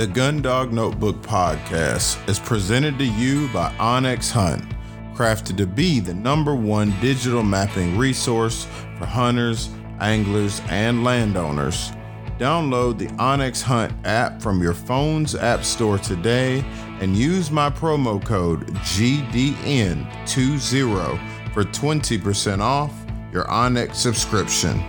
The Gundog Notebook podcast is presented to you by onX Hunt, crafted to be the number one digital mapping resource for hunters, anglers, and landowners. Download the onX Hunt app from your phone's app store today and use my promo code GDN20 for 20% off your onX subscription.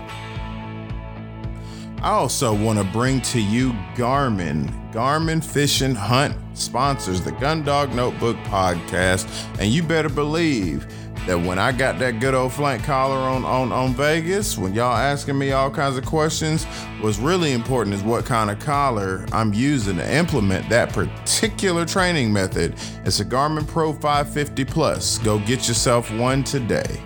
I also want to bring to you Garmin. Garmin Fish and Hunt sponsors the Gundog Notebook podcast, and you better believe that when I got that good old flank collar on, on, on Vegas, when y'all asking me all kinds of questions, what's really important is what kind of collar I'm using to implement that particular training method. It's a Garmin Pro 550 Plus. Go get yourself one today.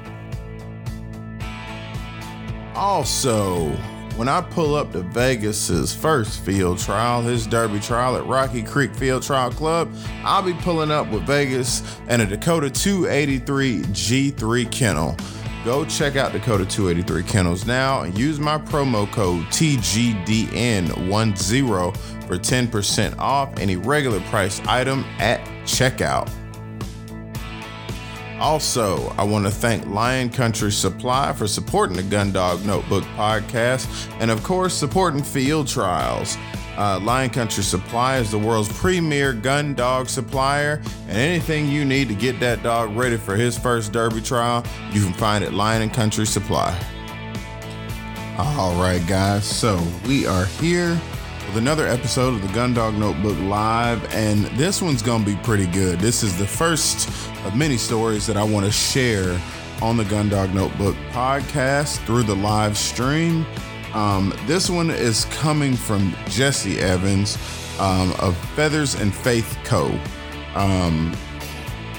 Also, when I pull up to Vegas's first field trial, his Derby trial at Rocky Creek Field Trial Club, I'll be pulling up with Vegas and a Dakota 283 G3 kennel. Go check out Dakota 283 kennels now and use my promo code TGDN10 for 10% off any regular price item at checkout. Also, I want to thank Lion Country Supply for supporting the Gundog Notebook podcast and, of course, supporting field trials. Uh, Lion Country Supply is the world's premier gun dog supplier, and anything you need to get that dog ready for his first derby trial, you can find at Lion and Country Supply. All right, guys, so we are here with another episode of the Gundog Notebook Live, and this one's gonna be pretty good. This is the first of many stories that I want to share on the Gundog Notebook podcast through the live stream. Um, this one is coming from Jesse Evans um, of Feathers and Faith Co. Um,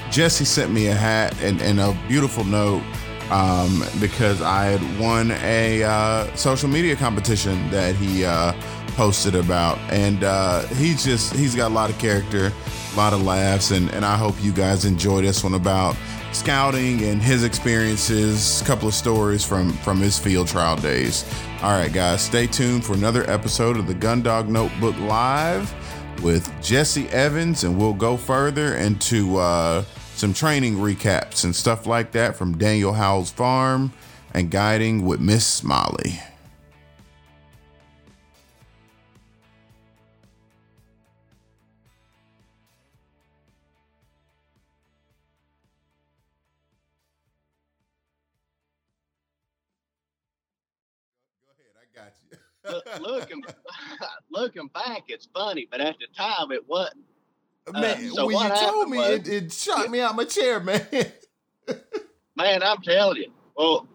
Jesse sent me a hat and, and a beautiful note um, because I had won a uh, social media competition that he uh, posted about, and uh, he's just he's got a lot of character, a lot of laughs, and and I hope you guys enjoy this one about scouting and his experiences. A couple of stories from from his field trial days. All right, guys, stay tuned for another episode of the Gundog Notebook Live with Jesse Evans, and we'll go further into uh, some training recaps and stuff like that from Daniel Howell's farm and guiding with Miss Molly. Looking looking back, it's funny, but at the time, it wasn't. Man, uh, so when you told me, was, it, it shot me out of my chair, man. man, I'm telling you. Well,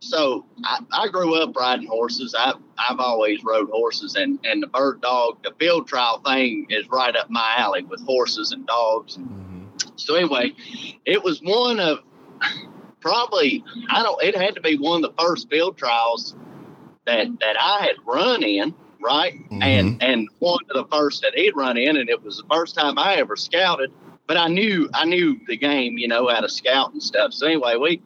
so I, I, grew up riding horses. I, I've always rode horses, and, and the bird dog, the field trial thing is right up my alley with horses and dogs. Mm-hmm. So anyway, it was one of probably I don't. It had to be one of the first field trials that that I had run in, right? Mm-hmm. And and one of the first that he'd run in, and it was the first time I ever scouted. But I knew I knew the game, you know, how to scout and stuff. So anyway, we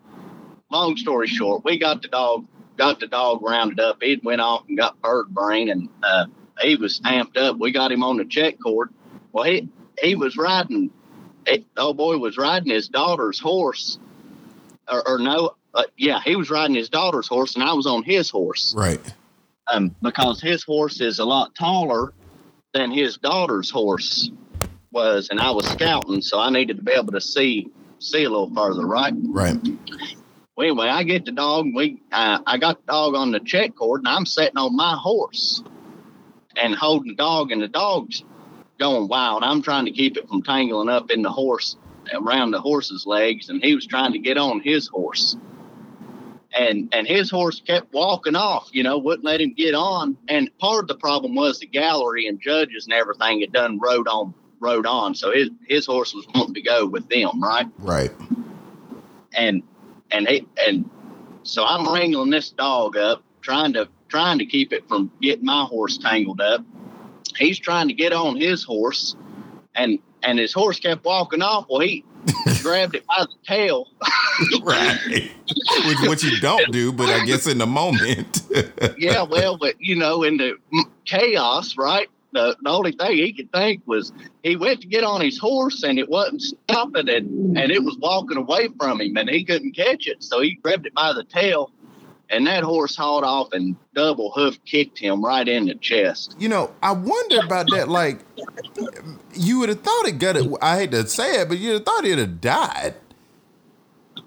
long story short, we got the dog got the dog rounded up. He went off and got bird brain, and uh, he was amped up. We got him on the check cord. Well, he he was riding. He, the old boy was riding his daughter's horse, or, or no, uh, yeah, he was riding his daughter's horse, and I was on his horse. Right. Um, because his horse is a lot taller than his daughter's horse was, and I was scouting, so I needed to be able to see see a little further. Right. Right. Well, anyway, I get the dog. We uh, I got the dog on the check cord, and I'm sitting on my horse and holding the dog, and the dog's going wild. I'm trying to keep it from tangling up in the horse around the horse's legs, and he was trying to get on his horse and and his horse kept walking off you know wouldn't let him get on. And part of the problem was the gallery and judges and everything had done rode on rode on. So his his horse was wanting to go with them right? Right. And and he and so i'm wrangling this dog up trying to trying to keep it from getting my horse tangled up. He's trying to get on his horse and and his horse kept walking off. Well he grabbed it by the tail. right. Which what you don't do, but I guess in the moment. yeah, well, but you know, in the chaos, right? the, the only thing he could think was he went to get on his horse and it wasn't stopping and, and it was walking away from him and he couldn't catch it. So he grabbed it by the tail and that horse hauled off and double hoof kicked him right in the chest. You know, I wonder about that. Like, you would have thought it got it. I hate to say it, but you'd have thought it'd have died.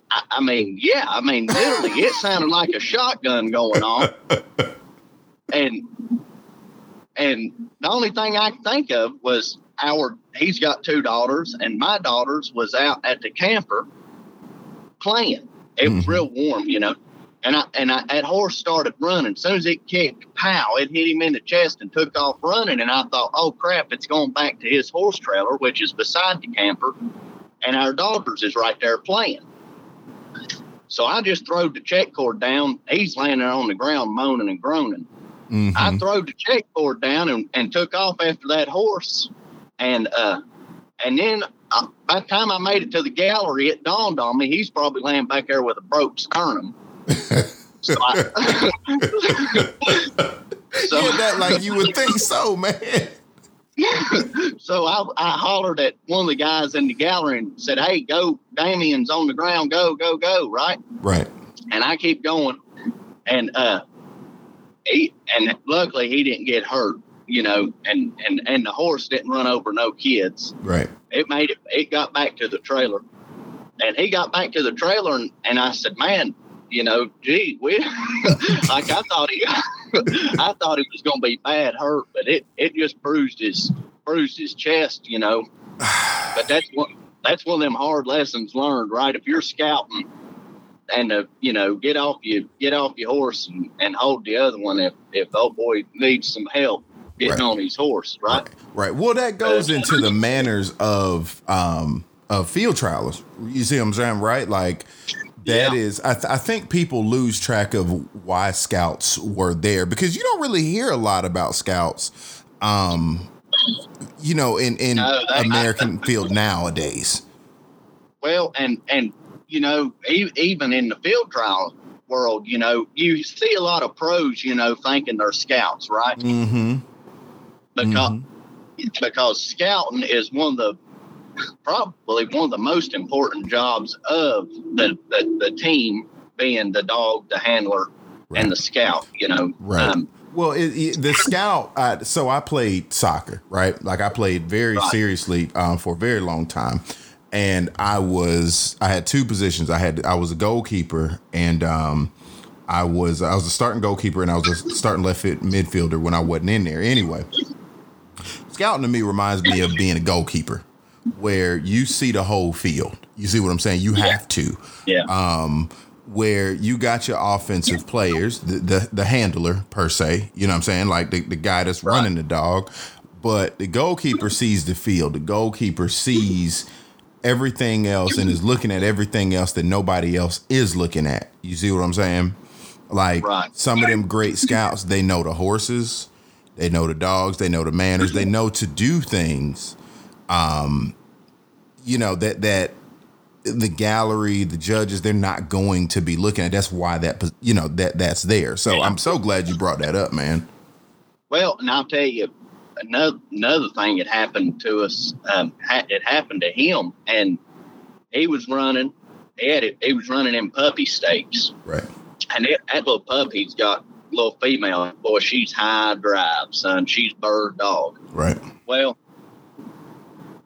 I, I mean, yeah, I mean, literally, it sounded like a shotgun going on. And and the only thing I could think of was our he's got two daughters, and my daughters was out at the camper playing. It was Mhm. real warm, you know. And I and I, that horse started running. As soon as it kicked, pow! It hit him in the chest and took off running. And I thought, oh crap! It's going back to his horse trailer, which is beside the camper, and our daughters is right there playing. So I just throwed the check cord down. He's laying there on the ground moaning and groaning. Mhm. I throwed the check cord down and, and took off after that horse. And uh, and then uh, by the time I made it to the gallery, it dawned on me he's probably laying back there with a broke sternum. So I, so, yeah, that like you would think so, man. so I, I hollered at one of the guys in the gallery and said, "Hey, go! Damien's on the ground. Go, go, go!" Right? Right. and I keep going, and uh, he and luckily he didn't get hurt, you know, and and and the horse didn't run over no kids. Right. It made it. It got back to the trailer, and he got back to the trailer, and, and I said, man. You know, gee, we like I thought he, I thought he was gonna be bad hurt, but it it just bruised his bruised his chest, you know. But that's one that's one of them hard lessons learned, right? If you're scouting and uh, you know, get off you get off your horse and, and hold the other one if if the old boy needs some help getting Right. on his horse, right? Right. Well, that goes into the manners of um of field trialers. You see what I'm saying, right? Like that Yeah. is, I, th- I think people lose track of why scouts were there because you don't really hear a lot about scouts, um, you know, in in No, they- American field nowadays. Well, and and you know, e- even in the field trial world, you know, you see a lot of pros, you know, thinking they're scouts, right? Mm-hmm. Because because scouting is one of the probably one of the most important jobs of the the, the team, being the dog, the handler, Right. and the scout. You know, Right. Um, Well, it, it- the scout. I, so I played soccer, right? Like I played very Right. seriously um, for a very long time, and I was I had two positions. I had I was a goalkeeper, and um, I was I was a starting goalkeeper, and I was a starting left fit midfielder when I wasn't in there. Anyway, scouting to me reminds me of being a goalkeeper, where you see the whole field. You see what I'm saying? You have to yeah. um, where you got your offensive players, the, the the handler per se, you know what I'm saying, like the, the guy that's running the dog, but the goalkeeper sees the field. The goalkeeper sees everything else and is looking at everything else that nobody else is looking at. You see what I'm saying? Like Right. some of them great scouts, they know the horses, they know the dogs, they know the manners, they know to do things. Um, you know that that the gallery, the judges, they're not going to be looking at. That's why that you know that that's there. So I'm so glad you brought that up, man. Well, and I'll tell you another another thing that happened to us. Um, ha- it happened to him, and he was running. He had it. He was running in puppy stakes, Right. and it, that little puppy's got little female. Boy, she's high drive, son. She's bird dog. Right. Well,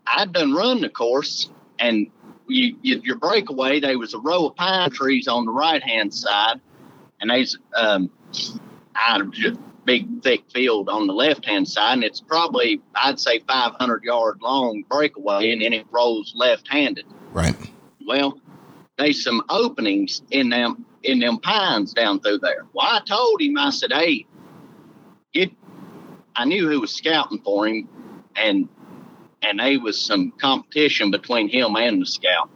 I'd done run the course, and you, you, your breakaway, there was a row of pine trees on the right hand side, and there's um, a big thick field on the left hand side, and it's probably I'd say 500 yard long breakaway, and then it rolls left handed. Right. Well, there's some openings in them in them pines down through there. Well, I told him, I said, hey, get. I knew who was scouting for him, and and there was some competition between him and the scout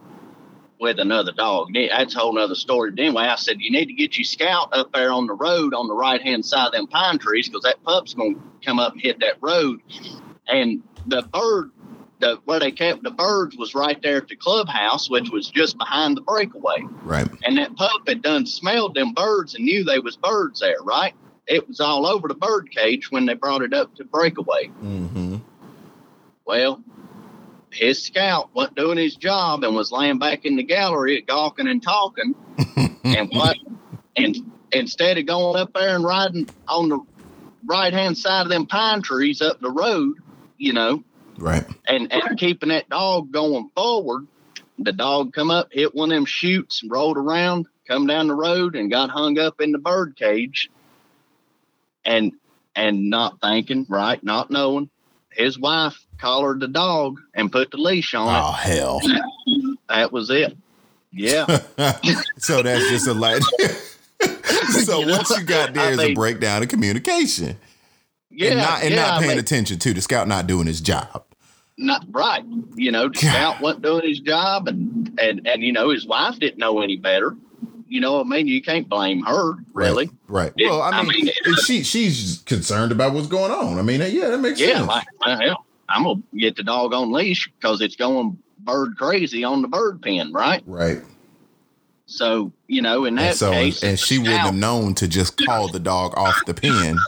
with another dog. That's a whole nother story. But anyway, I said, you need to get your scout up there on the road on the right hand side of them pine trees because that pup's going to come up and hit that road. And the bird, the where they kept the birds was right there at the clubhouse, which was just behind the breakaway. Right. And that pup had done smelled them birds and knew they was birds there, right? it was all over the bird cage when they brought it up to breakaway. Mm-hmm. Well, his scout wasn't doing his job and was laying back in the gallery at gawking and talking. and what? And instead of going up there and riding on the right hand side of them pine trees up the road, you know, Right. and, and keeping that dog going forward, the dog come up, hit one of them chutes, rolled around, come down the road, and got hung up in the bird cage. And and not thinking, right, not knowing, his wife collared the dog and put the leash on Oh hell. That was it. Yeah. so that's just a light. so You know, what you got there I is a breakdown of communication. Yeah. and not and yeah, not I paying mean, attention to the scout not doing his job. not right. You know, the scout wasn't doing his job and, and and you know, his wife didn't know any better. You know, what I mean, you can't blame her, really. Right. Yeah, Well, I I mean, mean- if she she's concerned about what's going on. I mean, yeah, that makes Yeah, sense. like, well, I'm gonna get the dog on leash because it's going bird crazy on the bird pen, right? right. So you know, in that And so case, and she wouldn't scout- have known to just call the dog off the pen.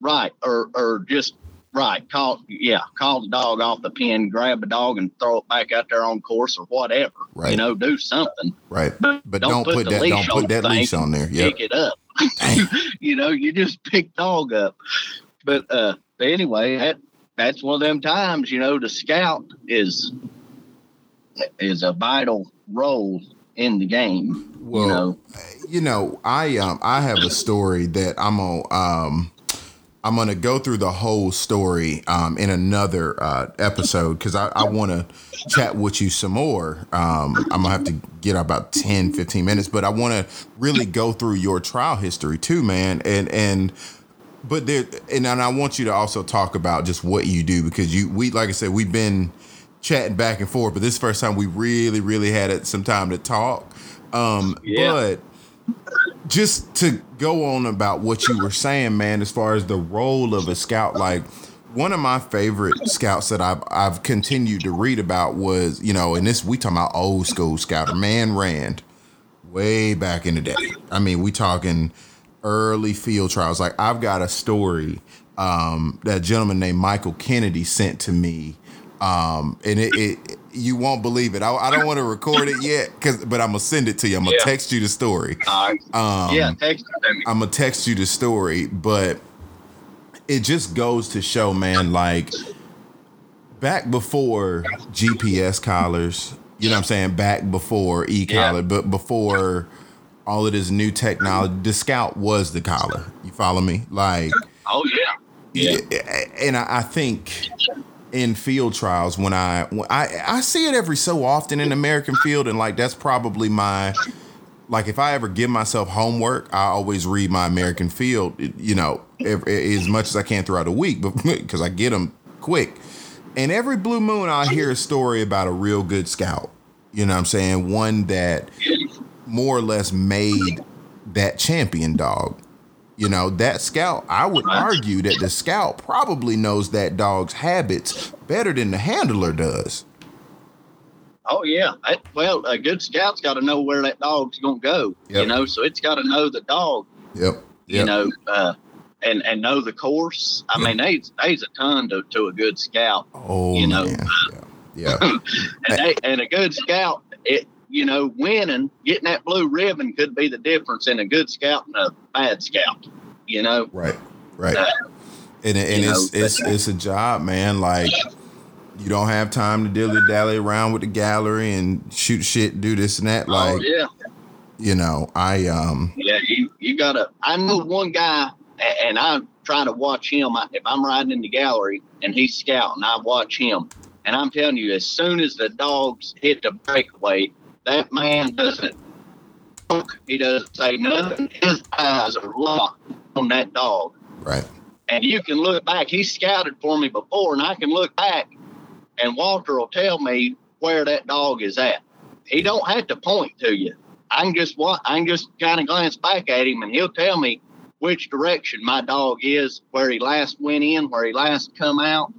right, or or just right, call yeah, call the dog off the pen, grab the dog, and throw it back out there on course or whatever. Right. You know, do something. Right. But don't, put, the that leash don't put on that leash on there. Yep. Pick it up. You know, you just pick dog up. But uh anyway, that that's one of them times, you know, the scout is is a vital role in the game. Well, you know. you know, I um I have a story that I'm gonna um I'm gonna go through the whole story um in another uh episode because I, I wanna chat with you some more. Um I'm gonna have to get about 10, 15 minutes, but I wanna really go through your trial history too, man. And and but there and, and I want you to also talk about just what you do because you we like I said, we've been chatting back and forth, but this is the first time we really, really had it some time to talk. Um Yeah. but just to go on about what you were saying, man, as far as the role of a scout, like one of my favorite scouts that I've I've continued to read about was, you know, and this we talking about old school scouter, Man Rand, way back in the day. I mean, we talking early field trials. Like I've got a story um, that a gentleman named Michael Kennedy sent to me, um, and it, it you won't believe it. I, I don't want to record it yet, cause but I'm gonna send it to you. I'm gonna Yeah. text you the story. Uh, Um, yeah, text. I'm gonna text you the story, but it just goes to show, man, like back before GPS collars, you know what I'm saying? Back before e collar, Yeah. but before all of this new technology, the scout was the collar. You follow me? Like, Oh yeah. Yeah. and I, I think in field trials when I, when I I see it every so often in American field, and like that's probably my like if I ever give myself homework, I always read my American field, you know, ev- as much as I can throughout the week, but because I get them quick. And every blue moon, I hear a story about a real good scout. You know what I'm saying? One that more or less made that champion dog. You know, that scout, I would argue that the scout probably knows that dog's habits better than the handler does. Oh yeah. I, well, a good scout's got to know where that dog's gonna go. Yep. You know, so it's got to know the dog. Yep. You know, uh, and and know the course. I Yeah. mean, there's there's a ton to, to a good scout. Oh, you know. man. Yeah. Yeah. and they, and a good scout, it you know, winning, getting that blue ribbon could be the difference in a good scout and a bad scout. You know, Right. Right. Uh, and and it's know, it's it's a job, man. Like you don't have time to dilly dally around with the gallery and shoot shit, do this and that. Like oh yeah, you know, I um yeah. You you gotta. I know one guy, and I try to watch him. If I'm riding in the gallery and he's scouting, I watch him, and I'm telling you, as soon as the dogs hit the breakaway, that man doesn't. He doesn't say nothing. His eyes are locked on that dog. right. and you can look back. He scouted for me before, and I can look back, and Walter will tell me where that dog is at. He don't have to point to you. I can just wa- I can just kind of glance back at him, and he'll tell me which direction my dog is, where he last went in, where he last come out.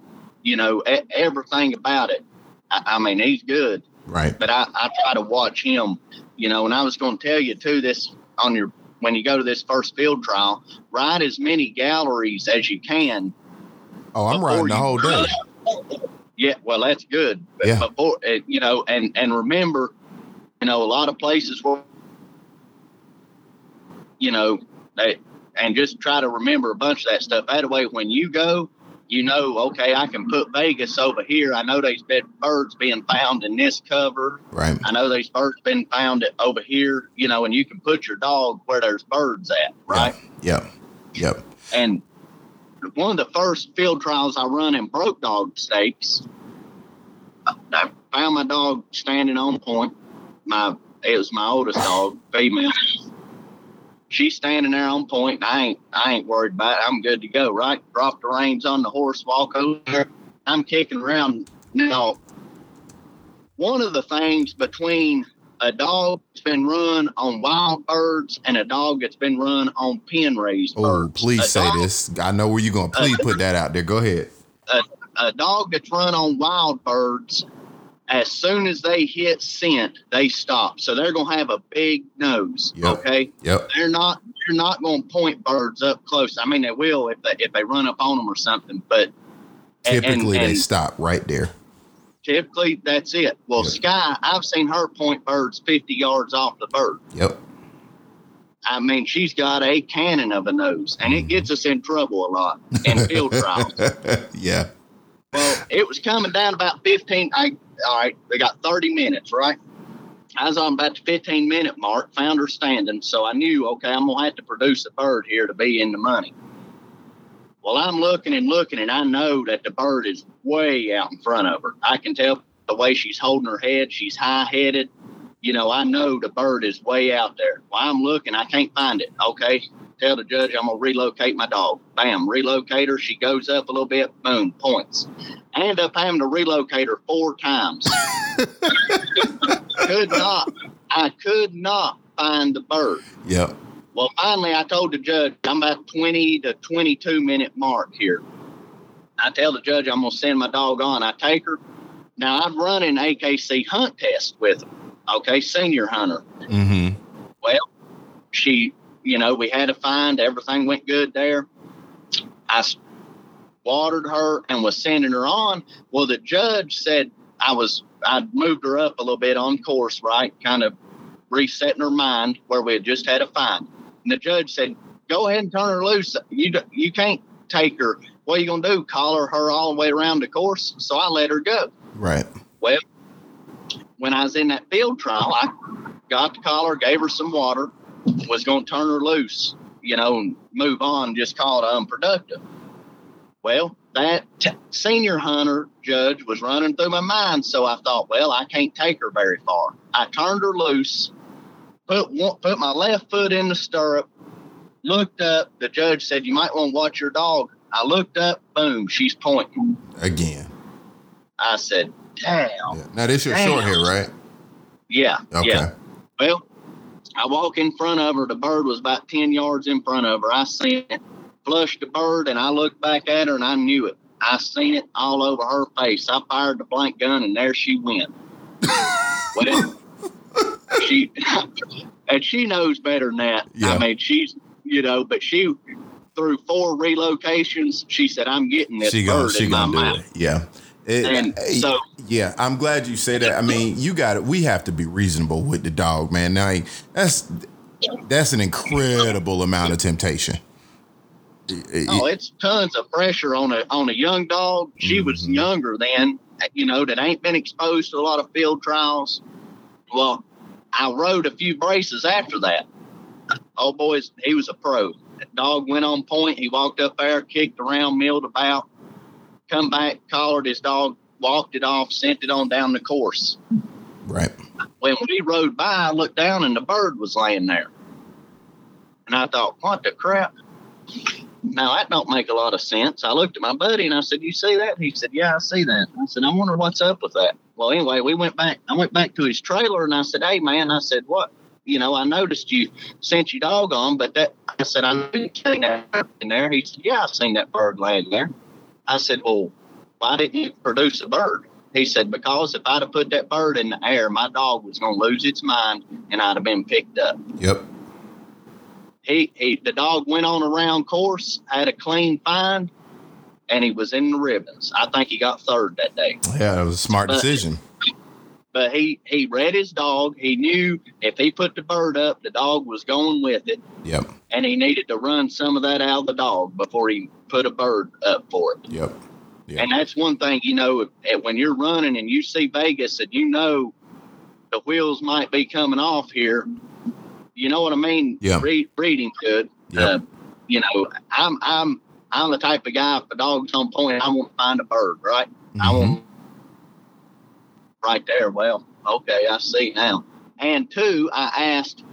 You know, everything about it. I, I mean, he's good Right. but I, I try to watch him, you know, and I was going to tell you too this on your when you go to this first field trial, ride as many galleries as you can. Oh, I'm riding the whole day. Yeah, well, that's good. Yeah. Before, uh, you know, and and remember, you know, a lot of places where, you know, they and just try to remember a bunch of that stuff. That way, when you go, you know, okay, I can put Vegas over here. I know there's been birds being found in this cover. Right. I know there's birds been found over here. You know, and you can put your dog where there's birds at, right? Yep. Yep. And one of the first field trials I run in broke dog stakes, I found my dog standing on point. My it was my oldest dog, female. She's standing there on point. And I ain't I ain't worried about it. I'm good to go. Right, drop the reins on the horse, walk over. I'm kicking around now. One of the things between a dog that's been run on wild birds and a dog that's been run on pen raised Oh, birds. please A say dog- this. I know where you're going. Please uh, put that out there. Go ahead. a dog that's run on wild birds, as soon as they hit scent, they stop. So they're gonna have a big nose. Yep. Okay, Yep. they're not they're not gonna point birds up close. I mean, they will if they if they run up on them or something, but Typically, and, they and stop right there. typically that's it. Well, Yep. Sky, I've seen her point birds fifty yards off the bird. Yep. I mean, she's got a cannon of a nose, and it mm-hmm. gets us in trouble a lot in field trials. yeah. Well, it was coming down about 15. I, all right, we got 30 minutes, right? I was on about the 15 minute mark, found her standing. So I knew, okay, I'm going to have to produce a bird here to be in the money. Well, I'm looking and looking, and I know that the bird is way out in front of her. I can tell the way she's holding her head. She's high headed. You know, I know the bird is way out there. Well, I'm looking, I can't find it. Okay, tell the judge I'm gonna relocate my dog. Bam, relocate her. She goes up a little bit. Boom, points. I end up having to relocate her four times. could not. I could not find the bird. Yep. Well, finally, I told the judge I'm about 20 to 22 minute mark here. I tell the judge I'm gonna send my dog on. I take her. Now I've run an AKC hunt test with her. Okay, senior hunter Mm-hmm. Well, she, you know, we had a find everything went good there. I watered her and was sending her on. Well, the judge said I was, I'd moved her up a little bit on course, right? Kind of resetting her mind where we had just had a find. And the judge said, go ahead and turn her loose. You you can't take her. What are you going to do? Collar her all the way around the course? So I let her go Right. Well, when I was in that field trial, I got the collar, gave her some water, was going to turn her loose, you know, and move on, just call it unproductive. Well, that t- senior hunter judge was running through my mind, so I thought, well, I can't take her very far. I turned her loose, put one, put my left foot in the stirrup, looked up. The judge said, "You might want to watch your dog." I looked up, boom, she's pointing. Again. I said, "Damn." Yeah. Now this your short hair, right? Yeah. Okay. Yeah. Well, I walk in front of her. The bird was about 10 yards in front of her. I seen it, flushed the bird, and I looked back at her and I knew it. I seen it all over her face. I fired the blank gun and there she went. well, she, and she knows better than that. Yeah. I mean, she's, you know, but she, through four relocations, she said, I'm getting this She gonna bird she in my gonna do mouth. it. Yeah. It- And so- yeah, I'm glad you say that. I mean, you got it. We have to be reasonable with the dog, man. Now that's that's an incredible amount of temptation. Oh, it's tons of pressure on a on a young dog. She was Mhm. younger then, you know, that ain't been exposed to a lot of field trials. Well, I rode a few braces after that. Oh boys, he was a pro. That dog went on point. He walked up there, kicked around, milled about, come back, collared his dog, walked it off, sent it on down the course. right. When we rode by, I looked down and the bird was laying there. And I thought, what the crap? Now that don't make a lot of sense. I looked at my buddy and I said, "You see that?" He said, "Yeah, I see that." I said, "I wonder what's up with that." Well, anyway, we went back. I went back to his trailer and I said, "Hey, man," I said, "What? You know, I noticed you sent your dog on, but that." I said, "I didn't see that bird in there." He said, "Yeah, I seen that bird laying there." I said, "Well, why didn't you produce a bird?" He said, "Because if I'd have put that bird in the air, my dog was going to lose its mind and I'd have been picked up." Yep. he, he the dog went on a round course, had a clean find, and he was in the ribbons. I think he got third that day. Yeah, it was a smart But- decision. But he he read his dog. He knew if he put the bird up, the dog was going with it, Yep, and he needed to run some of that out of the dog before he put a bird up for it. yep. Yeah. And that's one thing, you know, if, when you're running and you see Vegas and you know the wheels might be coming off here, you know what I mean? Yeah. Read, reading good. Yep. Uh, you know, I'm I'm I'm the type of guy. If a dog's on point, I want to find a bird, right? I Mhm. want right there. Well, okay, I see now. And two, I asked,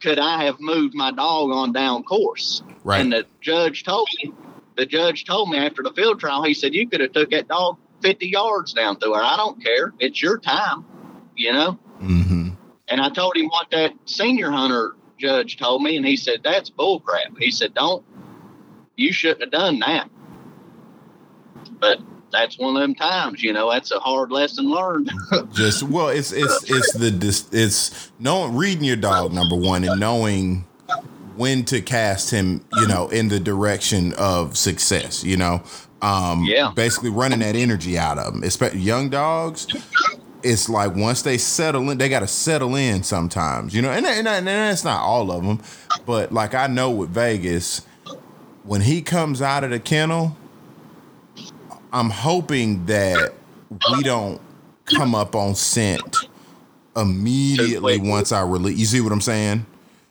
could I have moved my dog on down course? Right. And the judge told me, the judge told me after the field trial, he said, you could have took that dog 50 yards down through her. I don't care. It's your time, you know? hmm And I told him what that senior hunter judge told me, and he said, that's bullcrap. He said, don't, you shouldn't have done that. But that's one of them times, you know, that's a hard lesson learned. Just well, it's it's it's the it's knowing reading your dog number one and knowing when to cast him, you know, in the direction of success. You know, um, Yeah. basically running that energy out of them. Especially young dogs. It's like once they settle in, they got to settle in sometimes, you know, and, and, and that's not all of them, but like I know with Vegas, when he comes out of the kennel, I'm hoping that we don't come up on scent immediately once I release. You see what I'm saying?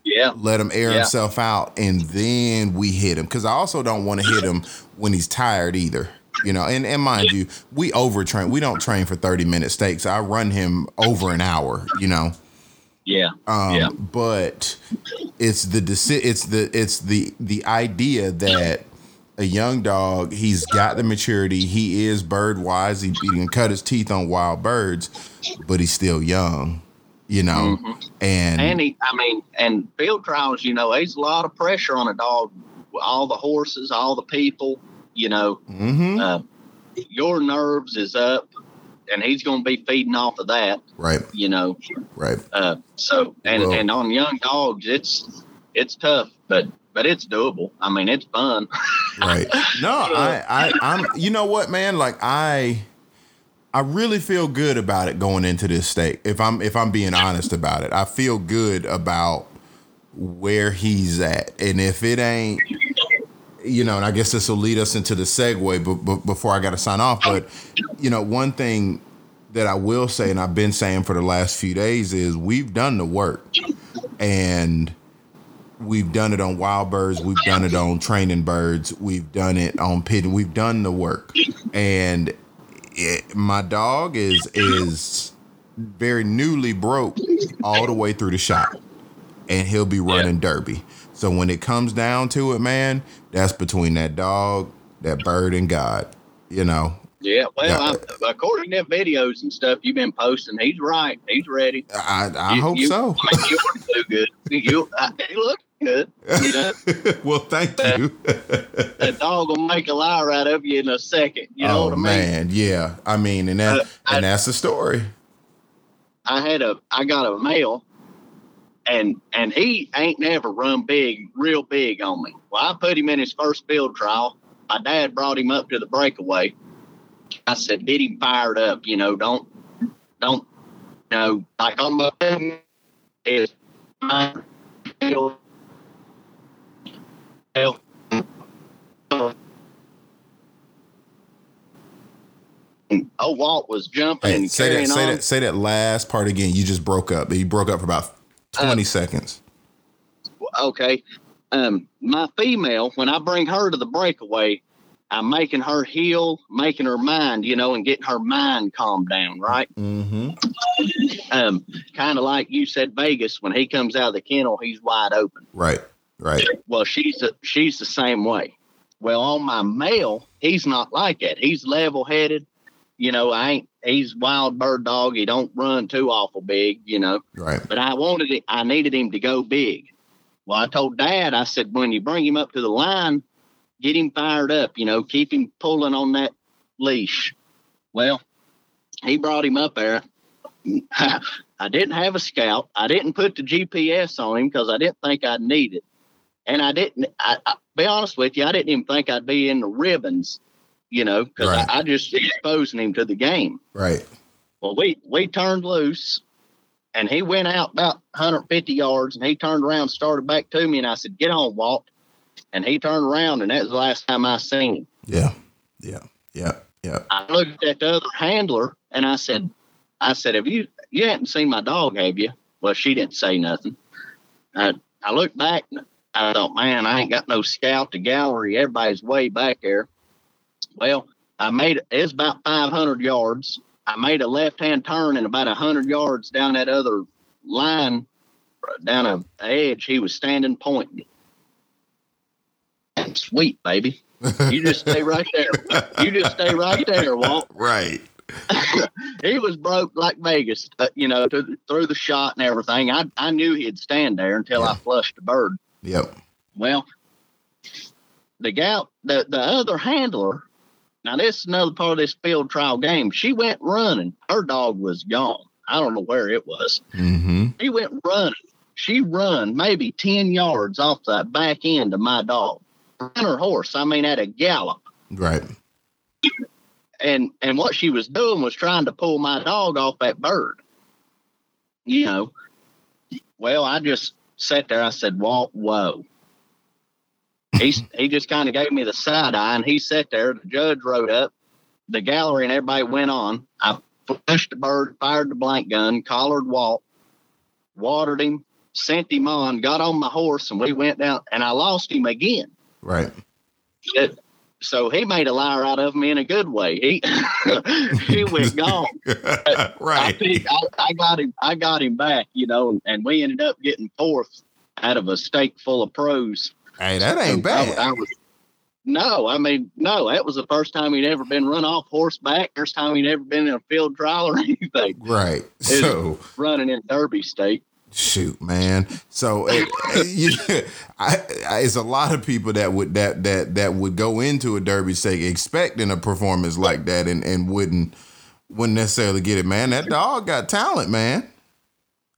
Yeah. Let him air Yeah. himself out, and then we hit him. Because I also don't want to hit him when he's tired either. You know, and, and mind you, we overtrain. We don't train for 30 minute stakes. I run him over an hour. You know, Yeah. um, Yeah. but it's the deci- it's the it's the the idea that a young dog he's got the maturity he is bird wise he, he can cut his teeth on wild birds but he's still young you know and, And he, I mean, and field trials, you know, there's a lot of pressure on a dog. All the horses, all the people, you know, Mhm. uh, your nerves is up, and he's going to be feeding off of that, right you know. right Uh, so, and Well- and on young dogs, it's it's tough, but but it's doable. I mean, it's fun. right no I, I i'm you know what man like i i really feel good about it going into this state if i'm if i'm being honest about it. I feel good about where he's at. And if it ain't you know and i guess this will lead us into the segue but, but before i got to sign off but you know one thing that i will say and i've been saying for the last few days is we've done the work. And we've done it on wild birds we've done it on training birds we've done it on pitting we've done the work. And it, my dog is is very newly broke all the way through the shot and he'll be running derby so when it comes down to it man that's between that dog that bird and god you know Yeah, well, Yeah. I, according to videos and stuff you've been posting, he's right. He's ready. i i You- hope you- so I mean, you want to do good. You, he look good. You know, well thank you that dog will make a liar out of you in a second. You know oh what I mean? man yeah i mean and that Uh, I- and that's the story I had a, I got a male, and and he ain't never run big, real big on me. Well, I put him in his first field trial. My dad brought him up to the breakaway. I said, get him fired up. You know, don't, don't, you know, like on my is my field. Oh, Walt was jumping Hey, and say that say on. that say that last part again you just broke up you broke up for about 20 seconds okay. Um, my female, when I bring her to the breakaway, I'm making her heel, making her mind, you know, and getting her mind calmed down, right? mm-hmm Um, kind of like you said, Vegas. When he comes out of the kennel, he's wide open. right right Well, she's the, she's the same way. Well, on my male, he's not like that. He's level headed. You know, I ain't. He's wild bird dog. He don't run too awful big. You know. right but I wanted it. I needed him to go big. Well, I told Dad, I said, when you bring him up to the line, get him fired up. You know, keep him pulling on that leash. Well, he brought him up there. I didn't have a scout. I didn't put the GPS on him because I didn't think I'd need it. And I didn't. I, I be honest with you, I didn't even think I'd be in the ribbons, you know, because Right. I, I just exposing him to the game. Right. Well, we we turned loose, and he went out about 150 yards, and he turned around, started back to me, and I said, "Get on, Walt." And he turned around, and that was the last time I seen him. Yeah. Yeah. Yeah. Yeah. I looked at the other handler, and I said, "I said, have you you hadn't seen my dog, have you?" Well, she didn't say nothing. I I looked back, and I thought, "Man, I ain't got no scout to gallery. Everybody's way back there." Well, I made it. It's about 500 yards. I made a left-hand turn and about 100 yards down that other line, down a edge. He was standing pointing. And Sweet baby, you just stay right there. You just stay right there, Walt. right. he was broke like Vegas, uh, you know, to, through the shot and everything. I I knew he'd stand there until I flushed the bird. Yep. Well, the gal, the, the other handler, now this is another part of this field trial game. She went running. Her dog was gone. I don't know where it was. Mm-hmm. She went running. She run maybe 10 yards off the back end of my dog. And her horse, I mean, at a gallop. Right. And and what she was doing was trying to pull my dog off that bird. You know. Well, I just sat there. I said, Walt, whoa. He's, he just kind of gave me the side eye and he sat there. The judge rode up, the gallery and everybody went on. I flushed the bird, fired the blank gun, collared Walt, watered him, sent him on, got on my horse, and we went down and I lost him again. Right. It- so he made a liar out of me in a good way. He he went gone. I, right. picked- I, I got him. I got him back. You know, and we ended up getting fourth out of a stake full of pros. Hey, that ain't I- bad. I was, no, I mean, no, that was the first time he'd ever been run off horseback. First time he'd ever been in a field trial or anything. right. So Running in Derby stake. Shoot, man. So it, I, I, it's a lot of people that would that that that would go into a derby stake expecting a performance like that and and wouldn't wouldn't necessarily get it. Man, that dog got talent, man.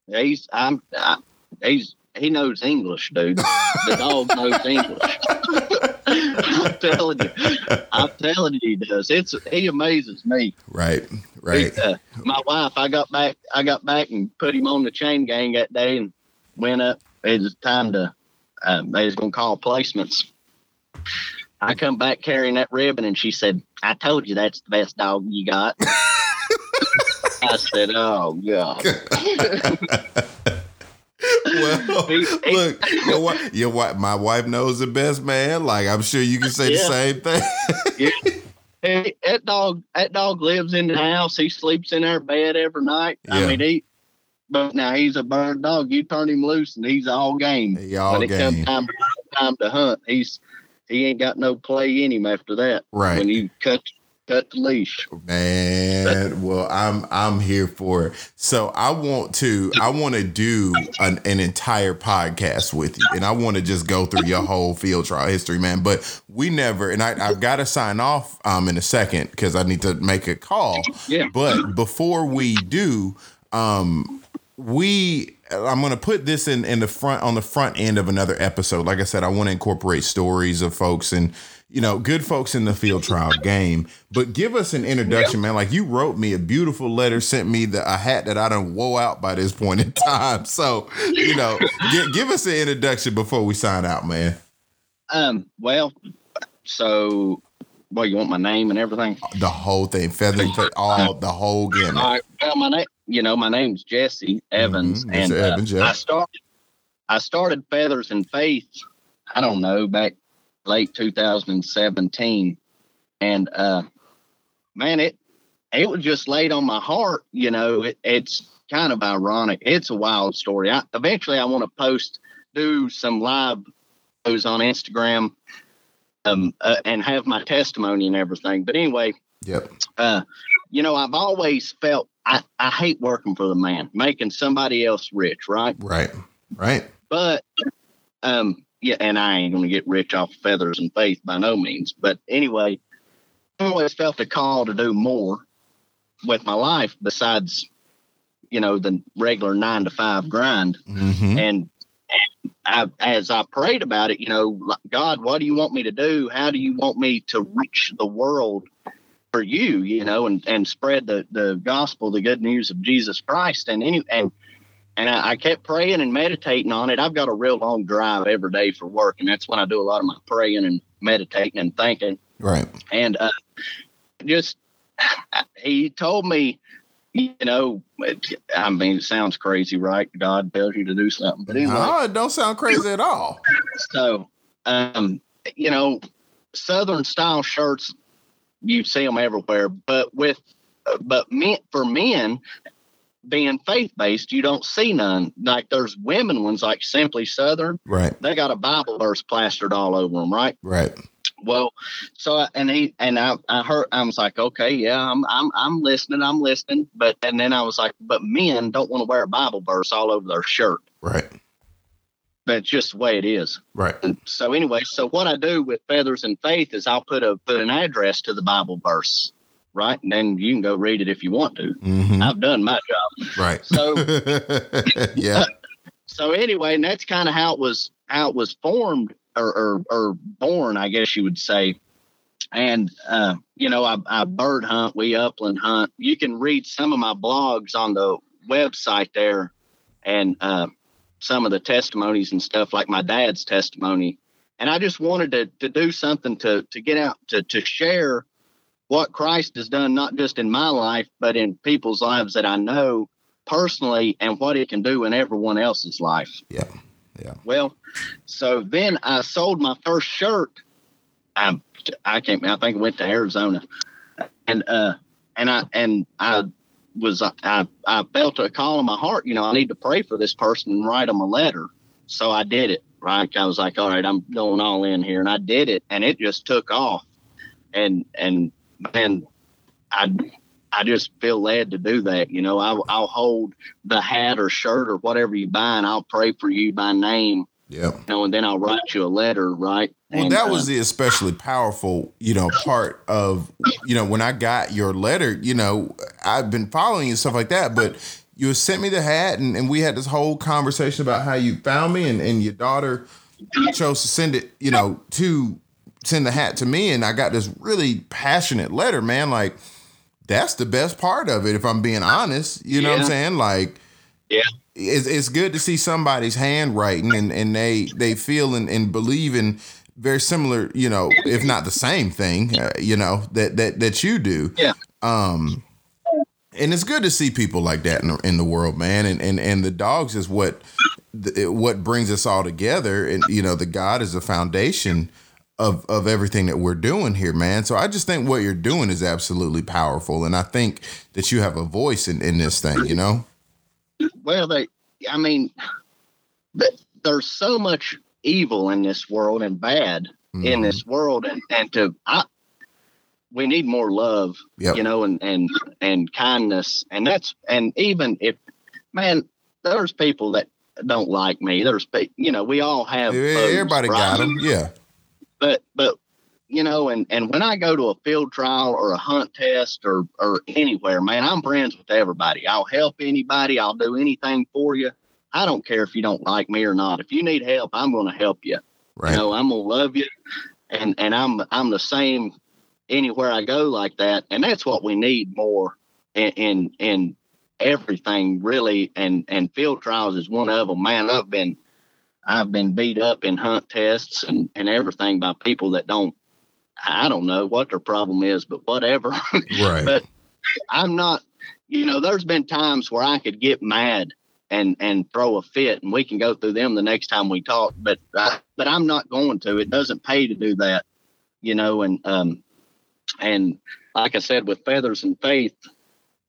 He's I'm I, he's he knows English, dude. The dog knows English. I'm telling you, I'm telling you, he does. It's he amazes me. Right. Right. He, uh, my wife, I got back, I got back and put him on the chain gang that day and went up. It was time to, uh, they was gonna call placements. I come back carrying that ribbon, and she said, "I told you that's the best dog you got." I said, "Oh God." well, look, your wife, your wife, my wife knows the best, man. Like I'm sure you can say the same thing. Yeah. Hey, that dog, that dog lives in the house. He sleeps in our bed every night. Yeah. I mean, he. But now he's a bird dog. You turn him loose, and he's all game. He all when it game. comes time, time to hunt, he's he ain't got no play in him after that. Right. When you cut cut the leash. Man, well, I'm I'm here for it. So I want to I want to do an, an entire podcast with you, and I want to just go through your whole field trial history, man. But we never, and I I've got to sign off um in a second because I need to make a call. Yeah. But before we do, um, we I'm gonna put this in in the front on the front end of another episode. Like I said, I want to incorporate stories of folks and you know good folks in the field trial game. But give us an introduction, man. Like you wrote me a beautiful letter, sent me the a hat that I don't woe out by this point in time. So you know, gi- give us an introduction before we sign out, man. Um. Well, so, well, you want my name and everything? The whole thing, feathering, all the whole gamut. All right. Well, my name, you know, my name's Jesse Evans, Mhm, and Mr. uh, yeah. I started, I started Feathers and Faith. I don't know back late 2017, and uh, man, it it was just laid on my heart. You know, it, it's kind of ironic. It's a wild story. I, eventually, I want to post, do some live shows on Instagram, um, uh, and have my testimony and everything. But anyway, Yep. uh, you know, I've always felt I, I hate working for the man, making somebody else rich, right? Right. Right. But, um, yeah, and I ain't gonna get rich off feathers and faith by no means. But anyway, I always felt a call to do more with my life besides, you know, the regular nine to five grind hmm and I, as I prayed about it, you know, God, what do you want me to do? How do you want me to reach the world for you, you know, and, and spread the, the gospel, the good news of Jesus Christ. And any, and, and I, I kept praying and meditating on it. I've got a real long drive every day for work, and that's when I do a lot of my praying and meditating and thinking. Right. And uh, just, he told me, you know, I mean, it sounds crazy, right? God tells you to do something, but anyway, no, it don't sound crazy at all. So, um, you know, Southern style shirts, you see them everywhere, but with, but meant for men, being faith based, you don't see none. Like there's women ones like Simply Southern. Right. They got a Bible verse plastered all over them, right? Right. Well, so and he and I, I heard I was like, okay, yeah, I'm I'm I'm listening, I'm listening, but and then I was like, but men don't want to wear a Bible verse all over their shirt. Right. That's just the way it is. Right. And so anyway, so what I do with Feathers and Faith is I'll put a put an address to the Bible verse, right? And then you can go read it if you want to. Mm-hmm. I've done my job. Right. So yeah. so anyway, and that's kind of how it was how it was formed or, or, or born, I guess you would say. And uh, you know, I, I bird hunt, we upland hunt. You can read some of my blogs on the website there, and uh, some of the testimonies and stuff, like my dad's testimony. And I just wanted to to do something to to get out to to share what Christ has done, not just in my life, but in people's lives that I know personally, and what it can do in everyone else's life. Yeah. Yeah. Well, so then I sold my first shirt. I I can't. I think I went to Arizona, and uh, and I and I was I I felt a call in my heart. You know, I need to pray for this person and write them a letter. So I did it. Right. I was like, all right, I'm going all in here, and I did it, and it just took off. And and man, I I just feel led to do that. You know, I'll, I'll hold the hat or shirt or whatever you buy, and I'll pray for you by name. Yeah. You know, and then I'll write you a letter, right? Well, and, that was uh, the especially powerful, you know, part of, you know, when I got your letter, you know, I've been following you and stuff like that, but you sent me the hat and, and we had this whole conversation about how you found me and, and your daughter chose to send it, you know, to send the hat to me. And I got this really passionate letter, man. Like, that's the best part of it, if I'm being honest. You know what I'm saying? Like, yeah, it's, it's good to see somebody's handwriting and, and they they feel and, and believe in very similar, you know, if not the same thing, uh, you know, that that that you do. Yeah. Um, and it's good to see people like that in the, in the world, man. And and and the dogs is what the, what brings us all together. And you know, the God is the foundation of of everything that we're doing here, man. So I just think what you're doing is absolutely powerful, and I think that you have a voice in in this thing. You know. Well, they, I mean, th- there's so much evil in this world and bad in Mhm. this world, and and to I, we need more love, Yep. you know, and and and kindness, and that's and even if, man, there's people that don't like me. There's, pe- you know, we all have. Yeah, Everybody right? got them. Yeah. But but you know and and when i go to a field trial or a hunt test or or anywhere man i'm friends with everybody. I'll help anybody. I'll do anything for you. I don't care if you don't like me or not. If you need help i'm going to help you. Right. you know i'm going to love you. And and i'm i'm the same anywhere i go like that. And that's what we need more in in, in everything really. And and field trials is one of them man i've been I've been beat up in hunt tests and, and everything by people that don't, I don't know what their problem is, but whatever. right. but I'm not, you know, there's been times where I could get mad and, and throw a fit and we can go through them the next time we talk, but, I, but I'm not going to, it doesn't pay to do that, you know, and, um, and like I said, with feathers and faith,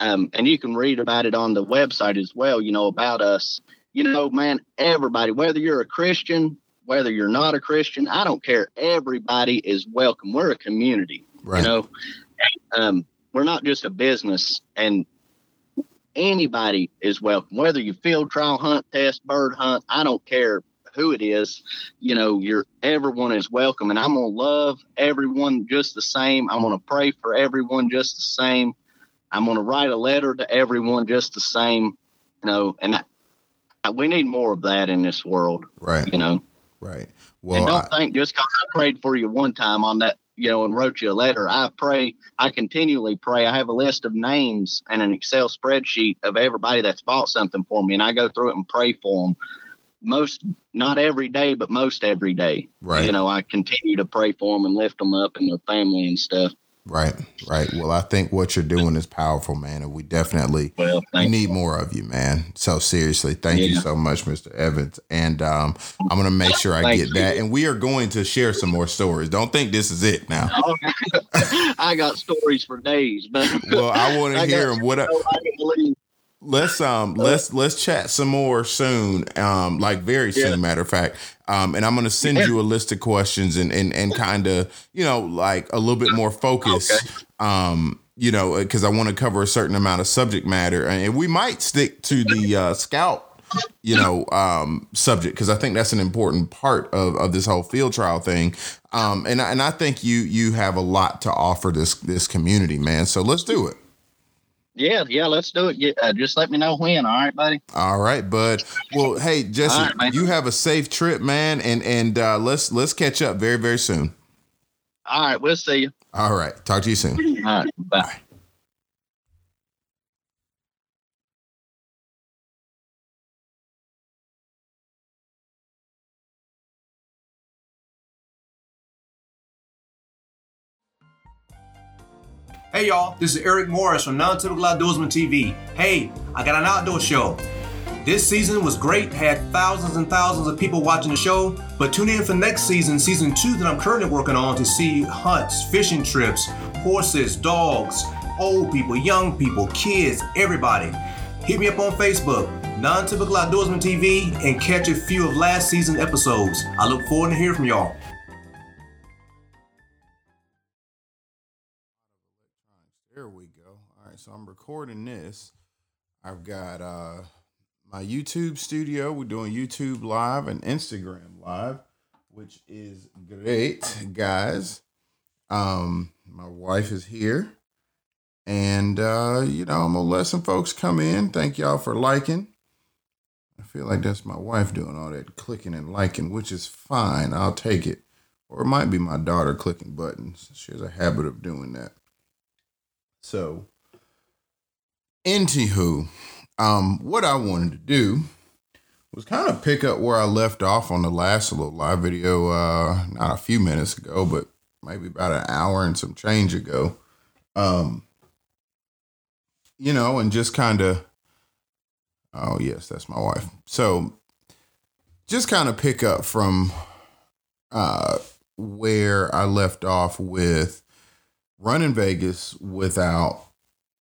um, and you can read about it on the website as well, you know, about us. You know, man, everybody, whether you're a Christian, whether you're not a Christian, I don't care. Everybody is welcome. We're a community, right. you know. Um, we're not just a business, and anybody is welcome. Whether you field trial, hunt, test, bird hunt, I don't care who it is. You know, you're everyone is welcome, and I'm gonna love everyone just the same. I'm gonna pray for everyone just the same. I'm gonna write a letter to everyone just the same. You know, and I, we need more of that in this world. Right. You know. Right. Well, and don't I, think just because I prayed for you one time on that, you know, and wrote you a letter. I pray. I continually pray. I have a list of names and an Excel spreadsheet of everybody that's bought something for me, and I go through it and pray for them. Most, not every day, but most every day. Right. You know, I continue to pray for them and lift them up and their family and stuff. Right, right. Well, I think what you're doing is powerful, man, and we definitely well, we need more of you, man. So seriously, thank yeah. you so much, Mr. Evans, and um, I'm gonna make sure I get that. And we are going to share some more stories. Don't think this is it now. I got stories for days, but well, I want to hear them. What I, let's um let's let's chat some more soon um like very soon yeah. matter of fact um and i'm gonna send yeah. you a list of questions and and, and kind of you know like a little bit more focus okay. um you know because i want to cover a certain amount of subject matter and we might stick to the uh scout you know um subject because i think that's an important part of of this whole field trial thing um and and i think you you have a lot to offer this this community man so let's do it yeah, yeah, let's do it. uh, just let me know when. All right, buddy. All right, bud. Well, hey, Jesse, right, you have a safe trip, man, and and uh, let's let's catch up very very soon. All right, we'll see you. All right, talk to you soon. All right, bye. bye. Hey y'all, this is Eric Morris from Non-Typical Outdoorsman TV. Hey, I got an outdoor show. This season was great, had thousands and thousands of people watching the show, but tune in for next season, season two that I'm currently working on to see hunts, fishing trips, horses, dogs, old people, young people, kids, everybody. Hit me up on Facebook, Non-Typical Outdoorsman TV, and catch a few of last season episodes. I look forward to hearing from y'all. Recording this. I've got uh, my YouTube studio. We're doing YouTube live and Instagram live, which is great, guys. Um, my wife is here. And uh, you know, I'm gonna let some folks come in. Thank y'all for liking. I feel like that's my wife doing all that clicking and liking, which is fine. I'll take it. Or it might be my daughter clicking buttons. She has a habit of doing that. So Anywho, um, what I wanted to do was kind of pick up where I left off on the last little live video, uh, not a few minutes ago, but maybe about an hour and some change ago. Um, you know, and just kind of, oh, yes, that's my wife. So just kind of pick up from uh, where I left off with running Vegas without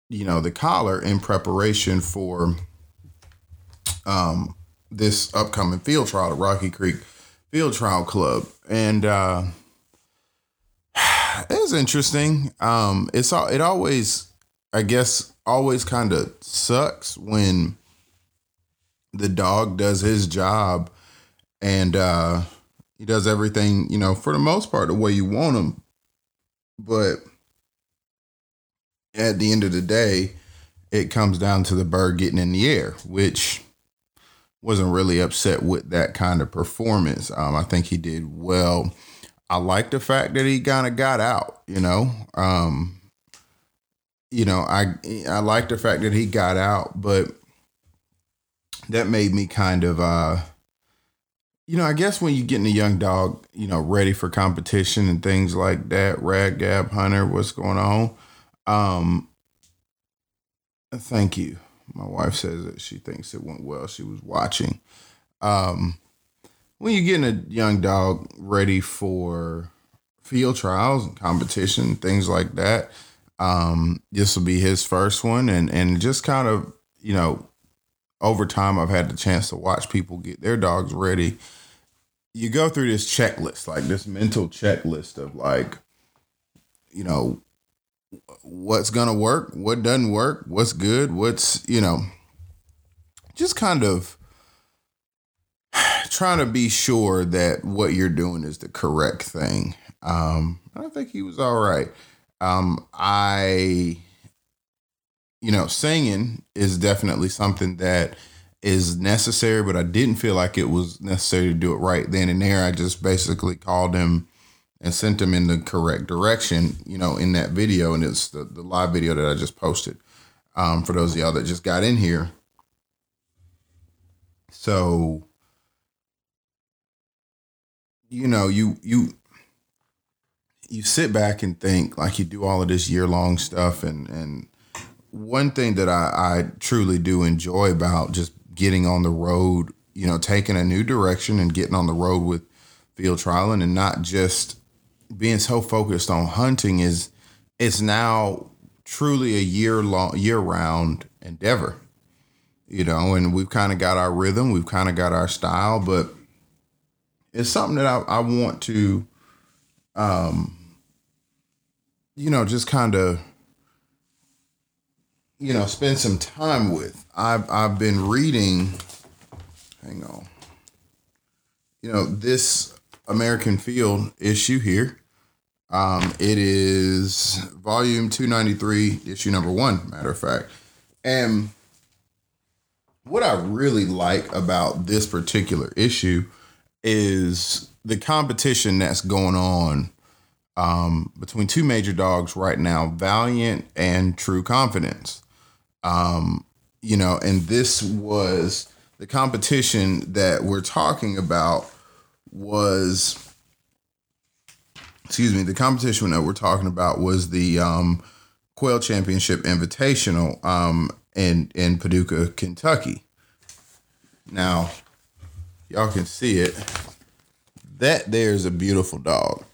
you know, the collar in preparation for um, this upcoming field trial, the Rocky Creek Field Trial Club, and uh, it's interesting. Um, it's all it always, I guess, always kind of sucks when the dog does his job and uh, he does everything, you know, for the most part, the way you want him, but at the end of the day, it comes down to the bird getting in the air, which wasn't really upset with that kind of performance. Um, I think he did well. I like the fact that he kind of got out. You know, um, you know, I I like the fact that he got out, but that made me kind of, uh, you know, I guess when you're getting a young dog, you know, ready for competition and things like that, rag gap hunter, what's going on? Um, thank you. My wife says that she thinks it went well. She was watching. Um, when you're getting a young dog ready for field trials and competition, things like that, um, this will be his first one, and and just kind of you know, over time, I've had the chance to watch people get their dogs ready. You go through this checklist, like this mental checklist of like, you know, what's gonna work, what doesn't work, what's good, what's you know, just kind of trying to be sure that what you're doing is the correct thing. Um, I think he was all right. Um, I, you know, singing is definitely something that is necessary, but I didn't feel like it was necessary to do it right then and there. I just basically called him and sent them in the correct direction, you know, in that video. And it's the, the live video that I just posted um, for those of y'all that just got in here. So, you know, you, you, you sit back and think like you do all of this year long stuff and, and, one thing that I, I truly do enjoy about just getting on the road, you know, taking a new direction and getting on the road with field trialing and not just being so focused on hunting is it's now truly a year long year round endeavor. You know, and we've kind of got our rhythm, we've kind of got our style, but it's something that I, I want to um you know, just kind of you know, spend some time with. I've I've been reading. Hang on. You know this American Field issue here. Um, it is volume two ninety three, issue number one. Matter of fact, and what I really like about this particular issue is the competition that's going on um, between two major dogs right now, Valiant and True Confidence. Um, you know, and this was the competition that we're talking about was excuse me, the competition that we're talking about was the um, Quail Championship Invitational um, in in Paducah, Kentucky. Now, y'all can see it. That there's a beautiful dog.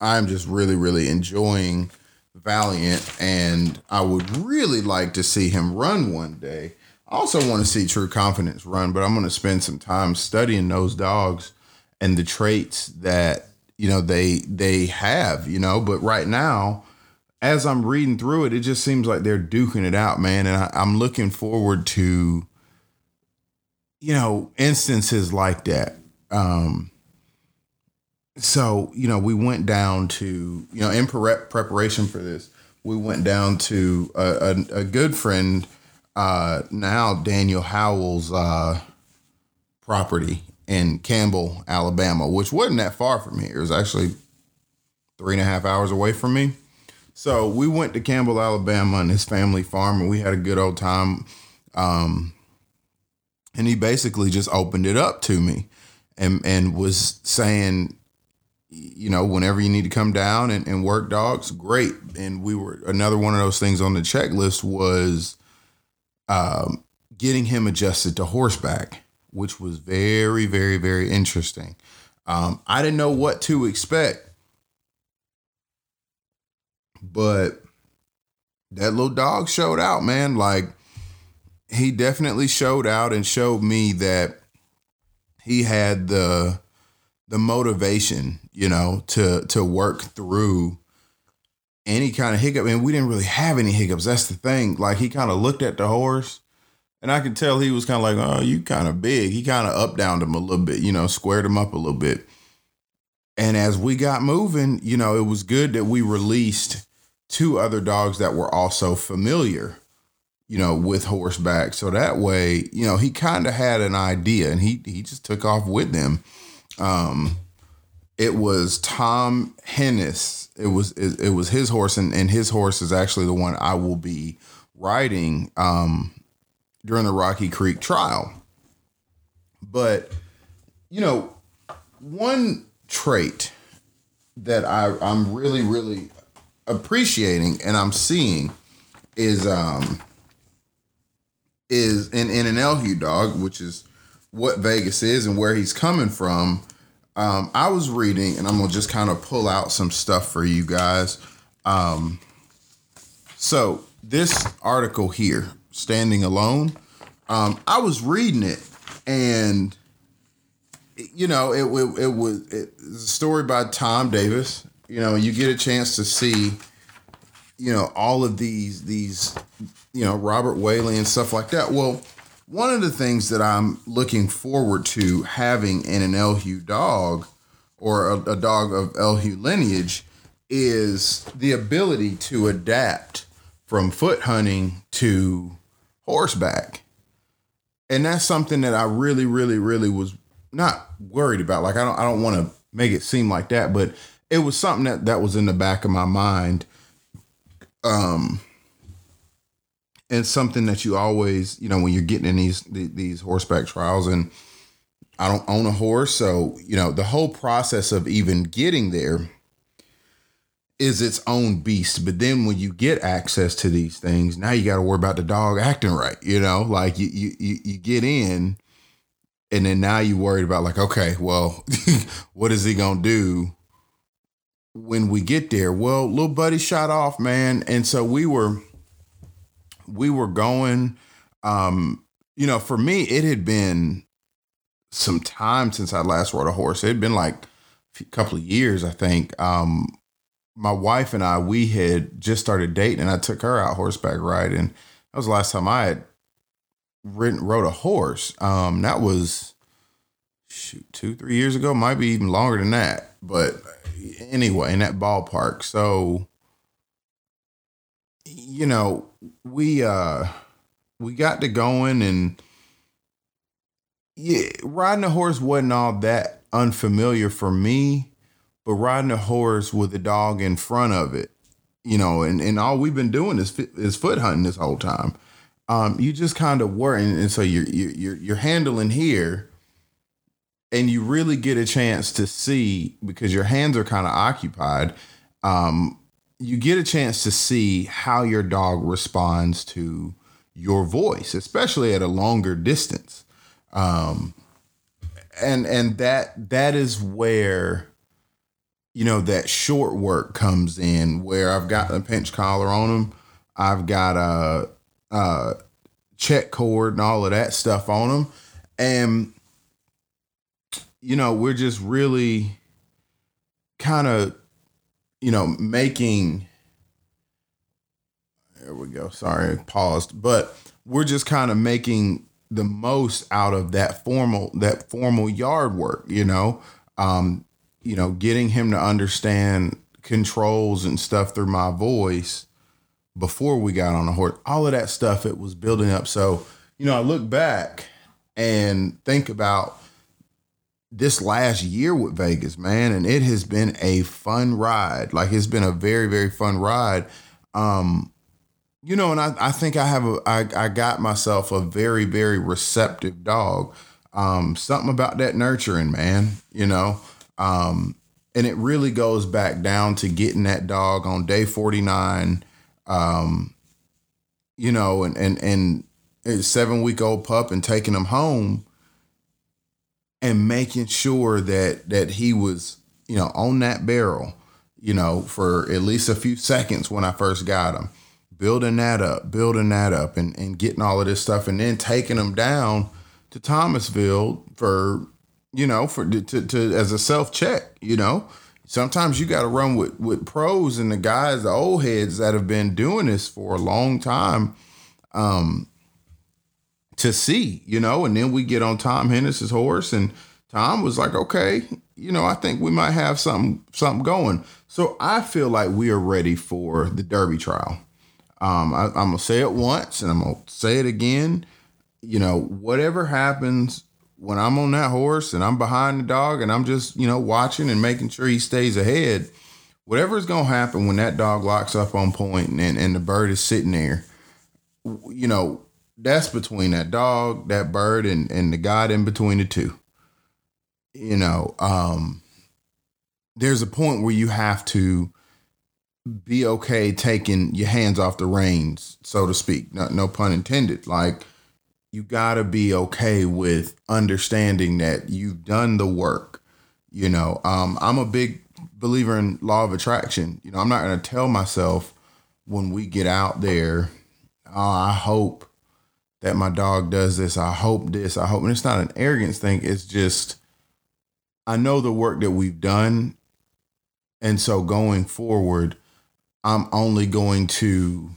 I'm just really, really enjoying Valiant, and I would really like to see him run one day. I also want to see True Confidence run, but I'm going to spend some time studying those dogs and the traits that you know they they have. You know, but right now, as I'm reading through it, it just seems like they're duking it out, man, and I, I'm looking forward to you know instances like that. Um, so you know we went down to you know in prep preparation for this we went down to a, a, a good friend uh, now daniel howell's uh, property in campbell alabama which wasn't that far from here. It was actually three and a half hours away from me. So we went to campbell alabama and his family farm and we had a good old time. Um, and he basically just opened it up to me and and was saying you know, whenever you need to come down and, and work dogs, great. And we were another one of those things on the checklist was um, getting him adjusted to horseback, which was very, very, very interesting. Um, I didn't know what to expect, but that little dog showed out, man. Like he definitely showed out and showed me that he had the the motivation, you know, to to work through any kind of hiccup. And we didn't really have any hiccups. That's the thing. Like he kind of looked at the horse, and I could tell he was kind of like, "Oh, you kind of big." He kind of up downed him a little bit, you know, squared him up a little bit. And as we got moving, you know, it was good that we released two other dogs that were also familiar, you know, with horseback. So that way, you know, he kind of had an idea, and he he just took off with them um, it was Tom Hennis. It was it, it, was his horse, and, and his horse is actually the one I will be riding um, during the Rocky Creek trial. But you know, one trait that I I'm really really appreciating and I'm seeing is um is in in an Elhew dog, which is what Vegas is and where he's coming from, um, I was reading, and I'm gonna just kind of pull out some stuff for you guys. Um, so this article here, standing alone, um, I was reading it, and you know, it, it, it was it, a story by Tom Davis. You know, you get a chance to see, you know, all of these these, you know, Robert Wehle and stuff like that. Well one of the things that I'm looking forward to having in an Elhew dog or a, a dog of Elhew lineage is the ability to adapt from foot hunting to horseback. and that's something that I really, really, really was not worried about. Like I don't, I don't want to make it seem like that, but it was something that that was in the back of my mind. Um, and something that you always, you know, when you're getting in these these horseback trials, and I don't own a horse, so you know, the whole process of even getting there is its own beast. But then when you get access to these things, now you got to worry about the dog acting right. You know, like you you you, you get in, and then now you worried about like, okay, well, what is he gonna do when we get there? Well, little buddy shot off, man, and so we were we were going. Um, you know, for me, it had been some time since I last rode a horse. It had been like a couple of years, I think. Um, my wife and I, we had just started dating, and I took her out horseback riding. That was the last time I had ridden, rode a horse. Um, that was shoot two, three years ago, might be even longer than that. But anyway, in that ballpark. So, you know, we uh we got to going and yeah, riding a horse wasn't all that unfamiliar for me but riding a horse with a dog in front of it, you know, and, and all we've been doing is is foot hunting this whole time. Um, you just kind of worry, and, and so you're you're you're handling here, and you really get a chance to see because your hands are kind of occupied. Um, you get a chance to see how your dog responds to your voice, especially at a longer distance. Um, and and that that is where you know, that short work comes in where I've got a pinch collar on them. I've got a, a check cord and all of that stuff on them. And, you know, we're just really kind of, you know, making, there we go. Sorry, paused, but we're just kind of making the most out of that formal, that formal yard work, you know, um, you know, getting him to understand controls and stuff through my voice before we got on the horse, all of that stuff, it was building up. So, you know, I look back and think about this last year with Vegas, man, and it has been a fun ride. Like it's been a very, very fun ride. Um, you know, and I, I think I have a I, I got myself a very, very receptive dog. Um, something about that nurturing, man, you know. Um, and it really goes back down to getting that dog on day 49, um, you know, and, and, and a seven week old pup and taking him home and making sure that, that he was, you know, on that barrel, you know, for at least a few seconds when I first got him, building that up, building that up and, and getting all of this stuff and then taking him down to Thomasville for you know, for to, to as a self check, you know. Sometimes you got to run with with pros and the guys, the old heads that have been doing this for a long time, um, to see, you know. And then we get on Tom Hennis's horse, and Tom was like, "Okay, you know, I think we might have something something going." So I feel like we are ready for the Derby trial. Um, I, I'm gonna say it once, and I'm gonna say it again. You know, whatever happens when I'm on that horse and I'm behind the dog and I'm just, you know, watching and making sure he stays ahead, whatever is going to happen when that dog locks up on point and, and the bird is sitting there, you know, that's between that dog, that bird, and, and the God in between the two. You know, um, there's a point where you have to be okay taking your hands off the reins, so to speak. No, no pun intended. Like, you got to be okay with understanding that you've done the work. You know, um, I'm a big believer in law of attraction. You know, I'm not going to tell myself when we get out there, oh, I hope that my dog does this. I hope this. I hope. And it's not an arrogance thing. It's just, I know the work that we've done. And so going forward, I'm only going to,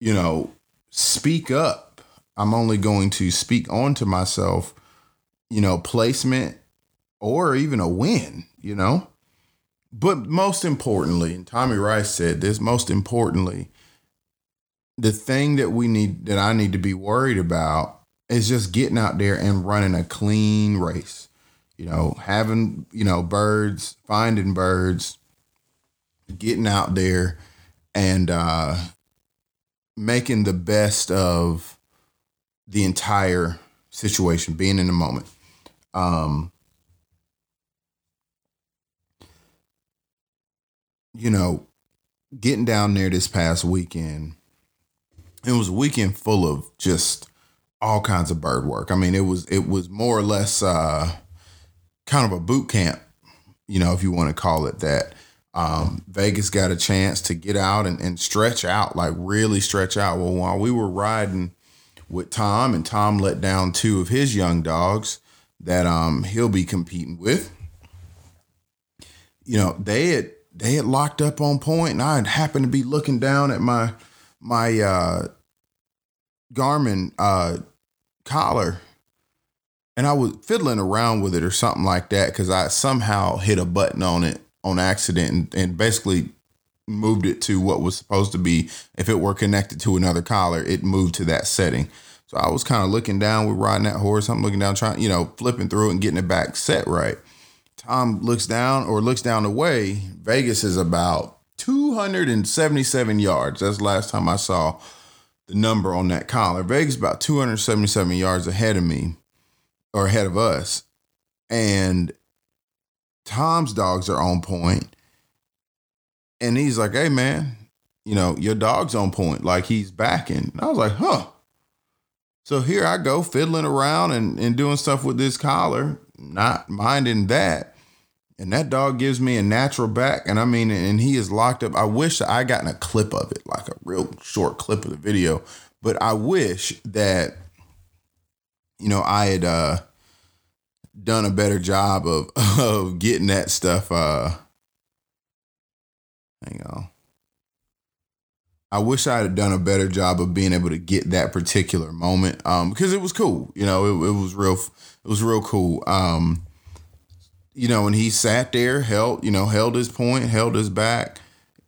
you know, speak up I'm only going to speak on to myself, you know, placement or even a win, you know? But most importantly, and Tommy Rice said this, most importantly, the thing that we need that I need to be worried about is just getting out there and running a clean race. You know, having, you know, birds, finding birds, getting out there and uh making the best of the entire situation, being in the moment. Um you know, getting down there this past weekend, it was a weekend full of just all kinds of bird work. I mean, it was it was more or less uh, kind of a boot camp, you know, if you want to call it that. Um, Vegas got a chance to get out and, and stretch out, like really stretch out. Well, while we were riding with Tom, and Tom let down two of his young dogs that um, he'll be competing with. You know, they had they had locked up on point, and I happened to be looking down at my my uh, Garmin uh, collar, and I was fiddling around with it or something like that because I somehow hit a button on it on accident and, and basically moved it to what was supposed to be if it were connected to another collar, it moved to that setting. So I was kind of looking down, we're riding that horse. I'm looking down, trying, you know, flipping through and getting it back set right. Tom looks down or looks down the way. Vegas is about 277 yards. That's last time I saw the number on that collar. Vegas about 277 yards ahead of me or ahead of us. And Tom's dogs are on point. And he's like, hey, man, you know, your dog's on point. Like he's backing. And I was like, huh. So here I go fiddling around and, and doing stuff with this collar, not minding that. And that dog gives me a natural back. And I mean, and he is locked up. I wish I gotten a clip of it, like a real short clip of the video. But I wish that, you know, I had uh done a better job of of getting that stuff uh hang on. I wish I had done a better job of being able to get that particular moment um, because it was cool. You know, it, it, was real. It was real cool. Um, you know, and he sat there, held, you know, held his point, held his back,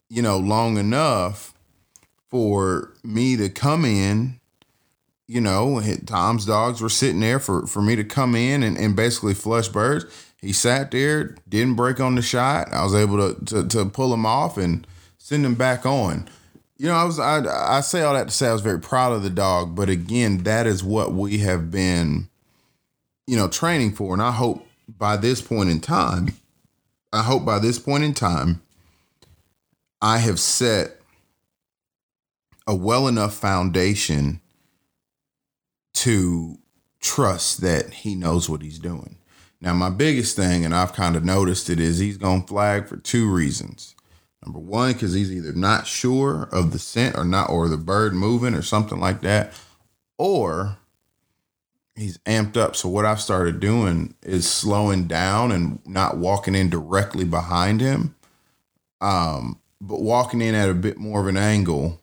you know, long enough for me to come in. You know, Tom's dogs were sitting there for for me to come in and, and basically flush birds. He sat there, didn't break on the shot. I was able to to, to pull him off and send him back on you know, I was I I say all that to say I was very proud of the dog, but again, that is what we have been, you know, training for, and I hope by this point in time, I hope by this point in time, I have set a well enough foundation to trust that he knows what he's doing. Now, my biggest thing, and I've kind of noticed it, is he's going to flag for two reasons. Number one, because he's either not sure of the scent or not, or the bird moving or something like that, or he's amped up. So what I've started doing is slowing down and not walking in directly behind him, um, but walking in at a bit more of an angle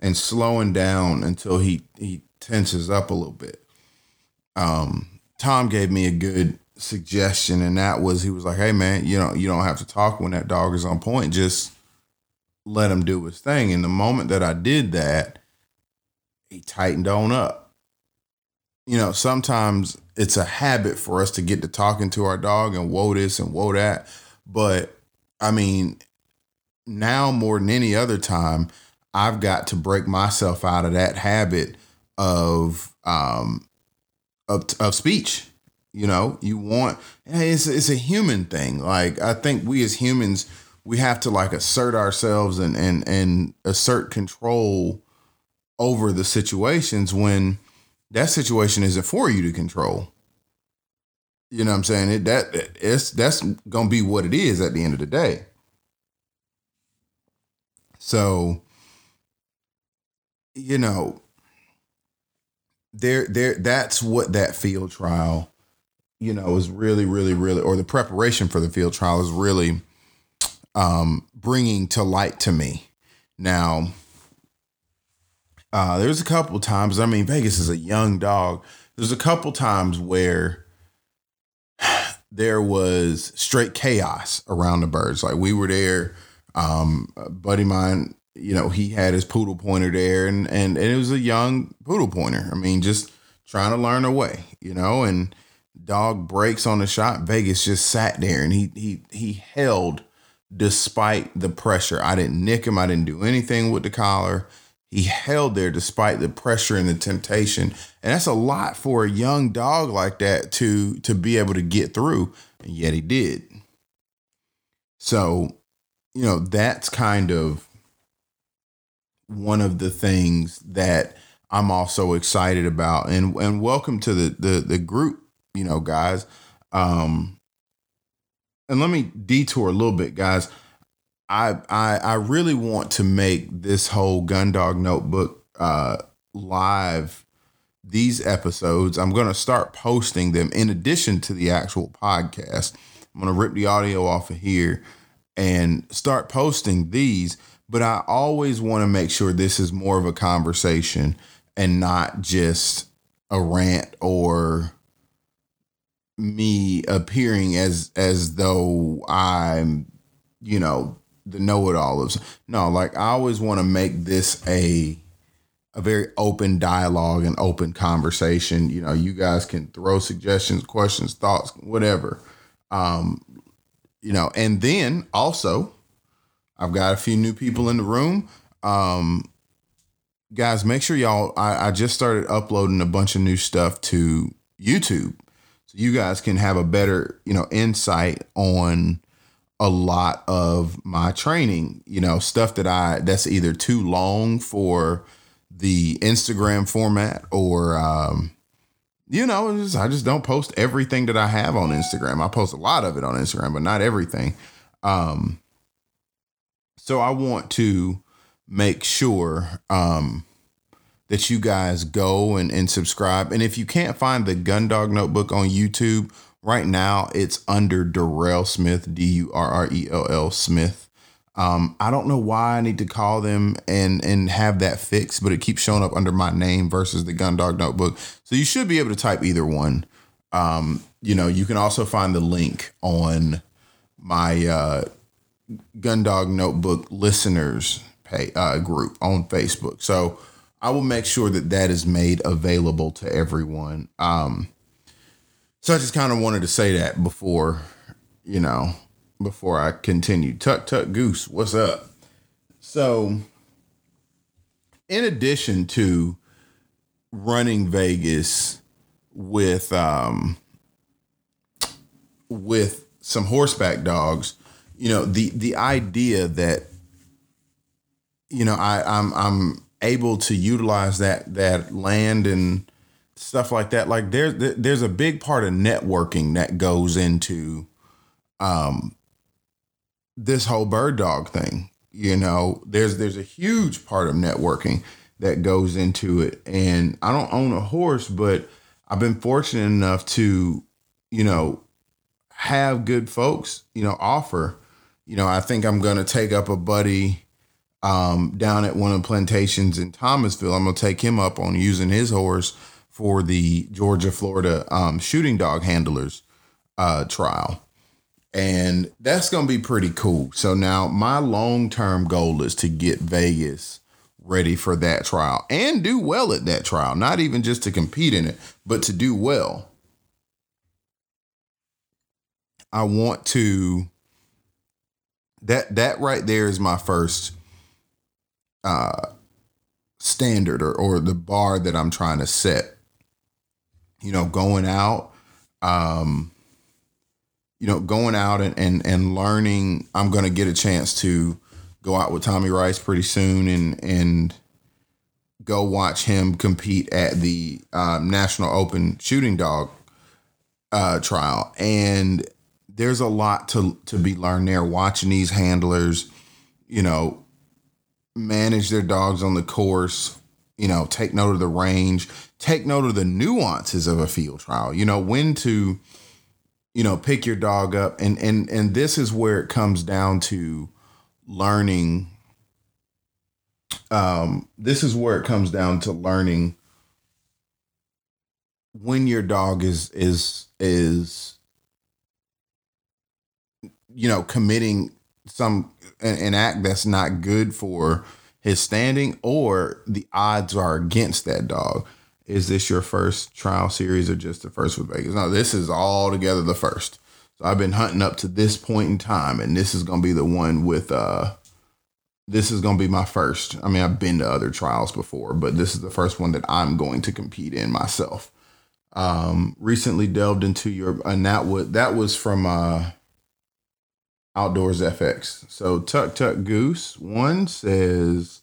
and slowing down until he he tenses up a little bit. Um, Tom gave me a good suggestion, and that was he was like, "Hey man, you know you don't have to talk when that dog is on point. Just let him do his thing." And the moment that I did that, he tightened on up. You know, sometimes it's a habit for us to get to talking to our dog and whoa this and whoa that, but I mean, now more than any other time, I've got to break myself out of that habit of um of of speech you know, you want it's it's a human thing. Like I think we as humans, we have to like assert ourselves and and and assert control over the situations when that situation isn't for you to control. You know what I'm saying? It that it's that's gonna be what it is at the end of the day. So, you know, there there that's what that field trial you know, is really, really, really, or the preparation for the field trial is really um, bringing to light to me. Now, uh, there's a couple times. I mean, Vegas is a young dog. There's a couple times where there was straight chaos around the birds. Like we were there. Um, buddy mine, you know, he had his poodle pointer there, and and and it was a young poodle pointer. I mean, just trying to learn a way, you know, and dog breaks on the shot. Vegas just sat there and he he he held despite the pressure. I didn't nick him. I didn't do anything with the collar. He held there despite the pressure and the temptation. And that's a lot for a young dog like that to to be able to get through. And yet he did. So, you know, that's kind of one of the things that I'm also excited about. And and welcome to the the the group, you know, guys. Um and let me detour a little bit, guys. I I I really want to make this whole Gundog Notebook uh live these episodes. I'm going to start posting them in addition to the actual podcast. I'm going to rip the audio off of here and start posting these, but I always want to make sure this is more of a conversation and not just a rant or me appearing as as though I'm, you know, the know-it-all of no, like I always want to make this a a very open dialogue and open conversation. You know, you guys can throw suggestions, questions, thoughts, whatever. Um, you know, and then also I've got a few new people in the room. Um, guys, make sure y'all. I, I just started uploading a bunch of new stuff to YouTube, so you guys can have a better, you know, insight on a lot of my training. You know, stuff that I that's either too long for the Instagram format or. Um, you know, just, I just don't post everything that I have on Instagram. I post a lot of it on Instagram, but not everything. Um, so I want to make sure um, that you guys go and, and subscribe. And if you can't find the Gundog Notebook on YouTube right now, it's under Durrell Smith, D U R R E L L Smith. Um, I don't know why I need to call them and and have that fixed, but it keeps showing up under my name versus the Gundog Notebook. So you should be able to type either one. Um, you know, you can also find the link on my uh, Gundog Notebook listeners pay, uh, group on Facebook. So I will make sure that that is made available to everyone. Um, so I just kind of wanted to say that before, you know, before I continue. Tut tut goose, what's up? So, in addition to running Vegas with um with some horseback dogs, you know, the the idea that you know, I I'm I'm able to utilize that that land and stuff like that. Like there's there's a big part of networking that goes into um this whole bird dog thing. You know, there's there's a huge part of networking that goes into it. And I don't own a horse, but I've been fortunate enough to, you know, have good folks, you know, offer. You know, I think I'm gonna take up a buddy um, down at one of the plantations in Thomasville. I'm gonna take him up on using his horse for the Georgia Florida um, shooting dog handlers uh, trial and that's going to be pretty cool. So now my long-term goal is to get Vegas ready for that trial and do well at that trial, not even just to compete in it, but to do well. I want to that that right there is my first uh standard or or the bar that I'm trying to set. You know, going out um you know, going out and, and, and learning, I'm going to get a chance to go out with Tommy Rice pretty soon and, and go watch him compete at the um, National Open Shooting Dog uh, trial. And there's a lot to, to be learned there. Watching these handlers, you know, manage their dogs on the course, you know, take note of the range, take note of the nuances of a field trial, you know, when to, you know pick your dog up. And and and this is where it comes down to learning um this is where it comes down to learning when your dog is is is you know committing some an act that's not good for his standing or the odds are against that dog is this your first trial series or just the first with Vegas? No, this is all together the first. So I've been hunting up to this point in time, and this is gonna be the one with uh this is gonna be my first. I mean, I've been to other trials before, but this is the first one that I'm going to compete in myself. Um recently delved into your and that was that was from uh Outdoors FX. So Tuck Tuck Goose one says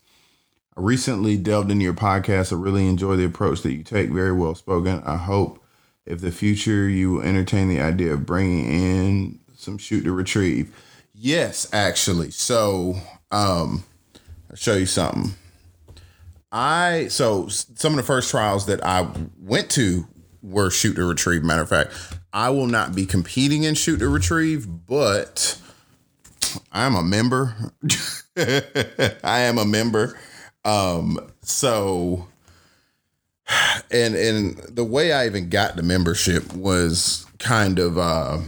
I recently delved into your podcast. I really enjoy the approach that you take. Very well spoken. I hope if the future you will entertain the idea of bringing in some shoot to retrieve. Yes, actually. So, um, I'll show you something. I so some of the first trials that I went to were shoot to retrieve. Matter of fact, I will not be competing in shoot to retrieve, but I'm a member. I am a member. Um, so and and the way I even got the membership was kind of uh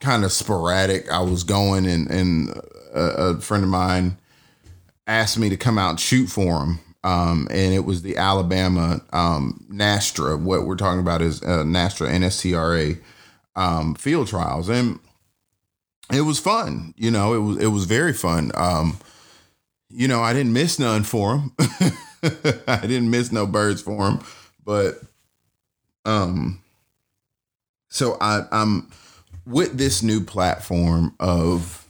kind of sporadic. I was going and and a, a friend of mine asked me to come out and shoot for him. Um, and it was the Alabama um, NASTRA. What we're talking about is uh, NASTRA NSTRA um, field trials, and it was fun. You know, it was it was very fun. Um, you know, I didn't miss none for him. I didn't miss no birds for him, but um, so I I'm with this new platform of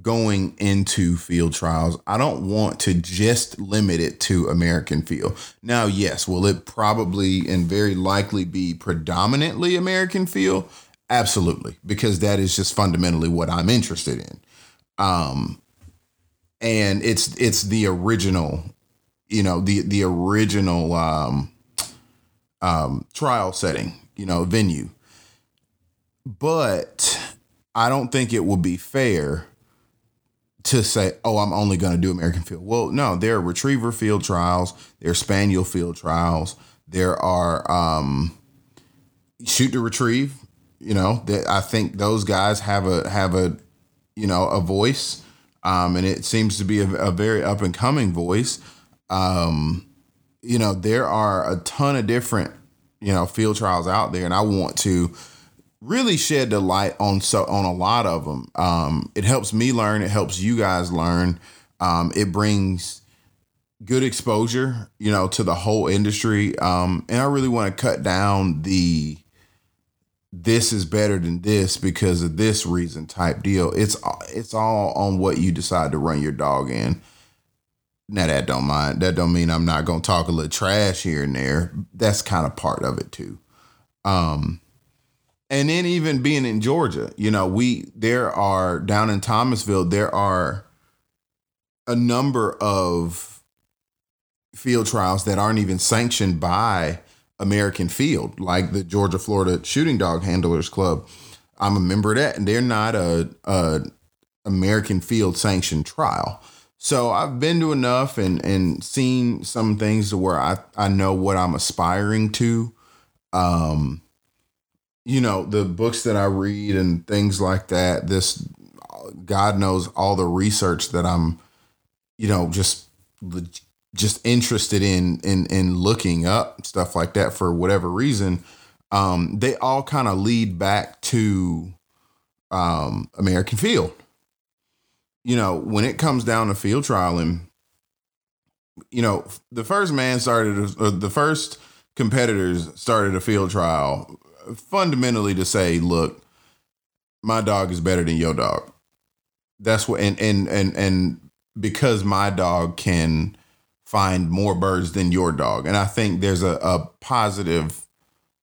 going into field trials. I don't want to just limit it to American field. Now, yes, will it probably and very likely be predominantly American field? Absolutely, because that is just fundamentally what I'm interested in. Um, and it's it's the original, you know, the the original um, um, trial setting, you know, venue. But I don't think it would be fair to say, "Oh, I'm only going to do American field." Well, no, there are retriever field trials, there are spaniel field trials, there are um, shoot to retrieve you know, that I think those guys have a have a you know a voice, um, and it seems to be a, a very up and coming voice. Um, you know, there are a ton of different you know field trials out there, and I want to really shed the light on so on a lot of them. Um, it helps me learn. It helps you guys learn. Um, it brings good exposure, you know, to the whole industry. Um, and I really want to cut down the this is better than this because of this reason type deal. It's it's all on what you decide to run your dog in. Now that don't mind. That don't mean I'm not gonna talk a little trash here and there. That's kind of part of it too. Um and then even being in Georgia, you know, we there are down in Thomasville, there are a number of field trials that aren't even sanctioned by American Field, like the Georgia Florida Shooting Dog Handlers Club. I'm a member of that, and they're not a, a American Field sanctioned trial. So I've been to enough and and seen some things to where I I know what I'm aspiring to. Um, you know the books that I read and things like that. This God knows all the research that I'm, you know, just just interested in in in looking up stuff like that for whatever reason, um, they all kind of lead back to um, American Field. You know, when it comes down to field trialing, you know, the first man started, the first competitors started a field trial fundamentally to say, look, my dog is better than your dog. That's what, and and and and because my dog can find more birds than your dog. And I think there's a, a positive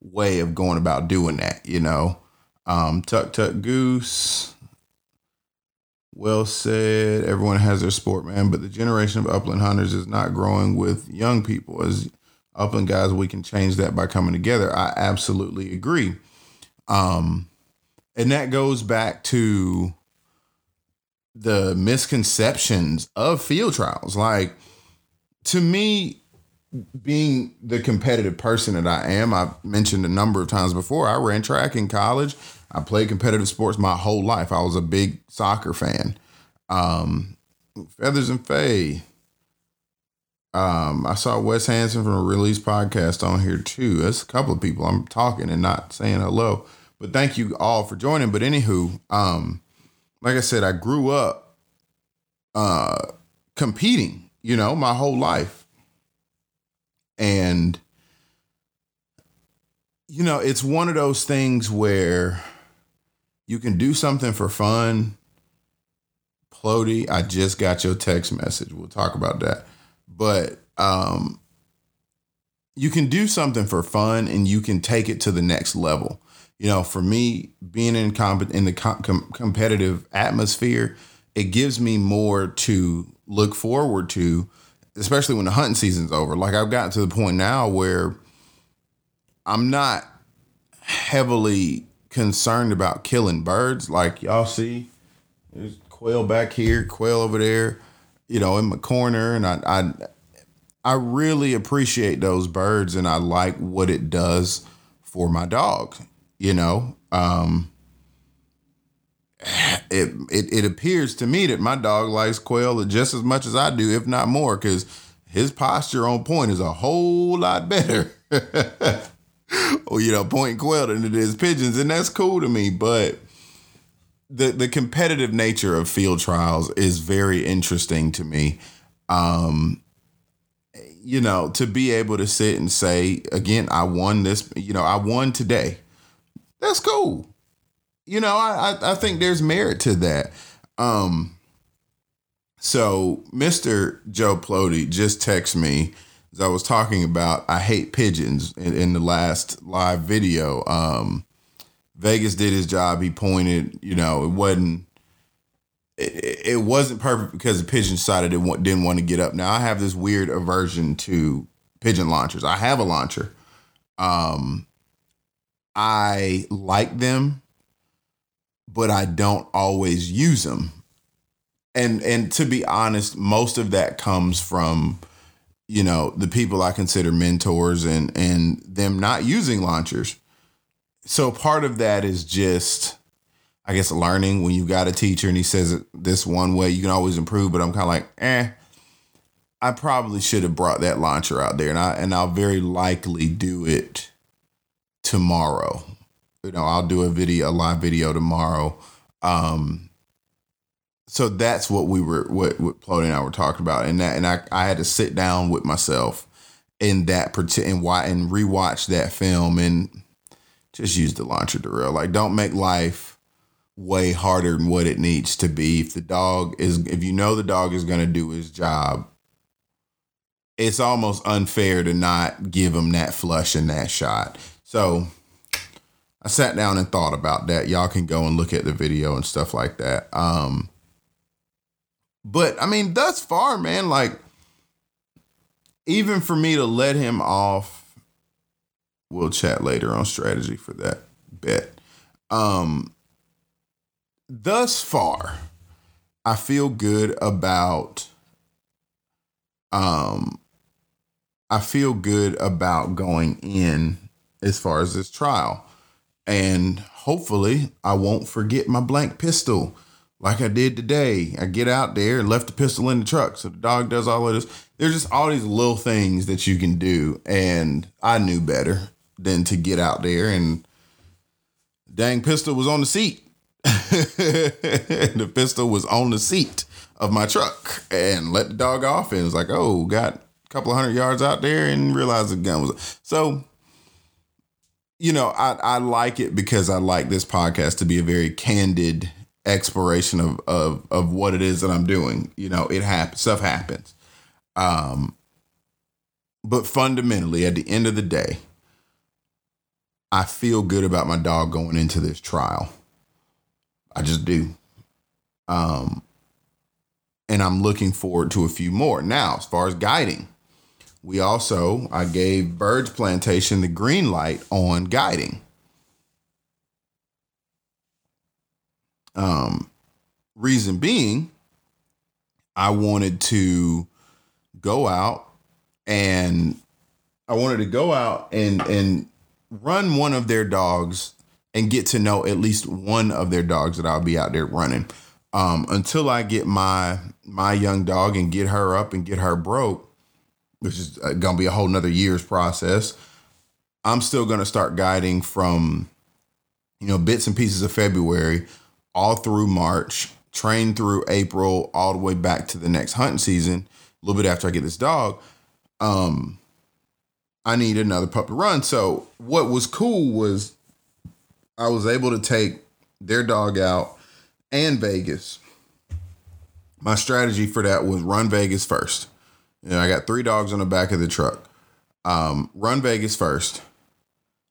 way of going about doing that, you know. Um, Tuck Tuck Goose. Well said. Everyone has their sport, man, but the generation of upland hunters is not growing with young people. As upland guys, we can change that by coming together. I absolutely agree. Um, and that goes back to the misconceptions of field trials. Like, to me, being the competitive person that I am, I've mentioned a number of times before, I ran track in college. I played competitive sports my whole life. I was a big soccer fan. Um, Feathers and Faith. Um, I saw Wes Hanson from a Release podcast on here too. That's a couple of people I'm talking and not saying hello. But thank you all for joining. But anywho, um, like I said, I grew up uh competing, you know, my whole life. And you know, it's one of those things where you can do something for fun. Plody, I just got your text message. We'll talk about that. But um you can do something for fun and you can take it to the next level. You know, for me, being in comp- in the com- com- competitive atmosphere, it gives me more to look forward to, especially when the hunting season's over. Like I've gotten to the point now where I'm not heavily concerned about killing birds. Like y'all see, there's quail back here, quail over there, you know, in my corner, and I I I really appreciate those birds, and I like what it does for my dog. You know, um, it, it it appears to me that my dog likes quail just as much as I do, if not more, because his posture on point is a whole lot better. or you know, point quail than it is pigeons, and that's cool to me. But the the competitive nature of field trials is very interesting to me. Um, you know, to be able to sit and say, again, I won this, you know, I won today that's cool. You know, I, I, I think there's merit to that. Um, so Mr. Joe Plody just texted me as I was talking about I hate pigeons in, in the last live video. Um, Vegas did his job. He pointed, you know, it wasn't it, it wasn't perfect because the pigeon decided it didn't want to get up. Now I have this weird aversion to pigeon launchers. I have a launcher. Um, I like them, but I don't always use them. And and to be honest, most of that comes from you know the people I consider mentors and and them not using launchers. So part of that is just I guess learning when you got a teacher and he says this one way, you can always improve, but I'm kind of like, eh, I probably should have brought that launcher out there and I and I'll very likely do it tomorrow. You know, I'll do a video, a live video tomorrow. Um, so that's what we were, what, what Plody and I were talking about, and that, and I, I had to sit down with myself in that and why and rewatch that film and just use the launcher Durrell. Like, don't make life way harder than what it needs to be. If the dog is, if you know the dog is going to do his job, it's almost unfair to not give him that flush and that shot. So I sat down and thought about that. Y'all can go and look at the video and stuff like that. Um, but I mean, thus far, man, like even for me to let him off, we'll chat later on strategy for that bet. Um, thus far, I feel good about um I feel good about going in as far as this trial. And hopefully, I won't forget my blank pistol like I did today. I get out there and left the pistol in the truck. So the dog does all of this. There's just all these little things that you can do. And I knew better than to get out there and dang pistol was on the seat. the pistol was on the seat of my truck and let the dog off and it was like, oh, got a couple hundred yards out there and realized the gun was so you know, I, I like it because I like this podcast to be a very candid exploration of, of of what it is that I'm doing. You know, it happens, stuff happens. Um, but fundamentally, at the end of the day, I feel good about my dog going into this trial. I just do. Um, and I'm looking forward to a few more. Now, as far as guiding, we also, I gave Birds Plantation the green light on guiding. Um, reason being, I wanted to go out and I wanted to go out and and run one of their dogs and get to know at least one of their dogs that I'll be out there running. Um, until I get my my young dog and get her up and get her broke, which is uh, going to be a whole nother year's process. I'm still going to start guiding from, you know, bits and pieces of February all through March, train through April, all the way back to the next hunting season. A little bit after I get this dog, um, I need another pup to run. So what was cool was I was able to take their dog out and Vegas. My strategy for that was run Vegas first. You know, I got three dogs on the back of the truck. Um, run Vegas first.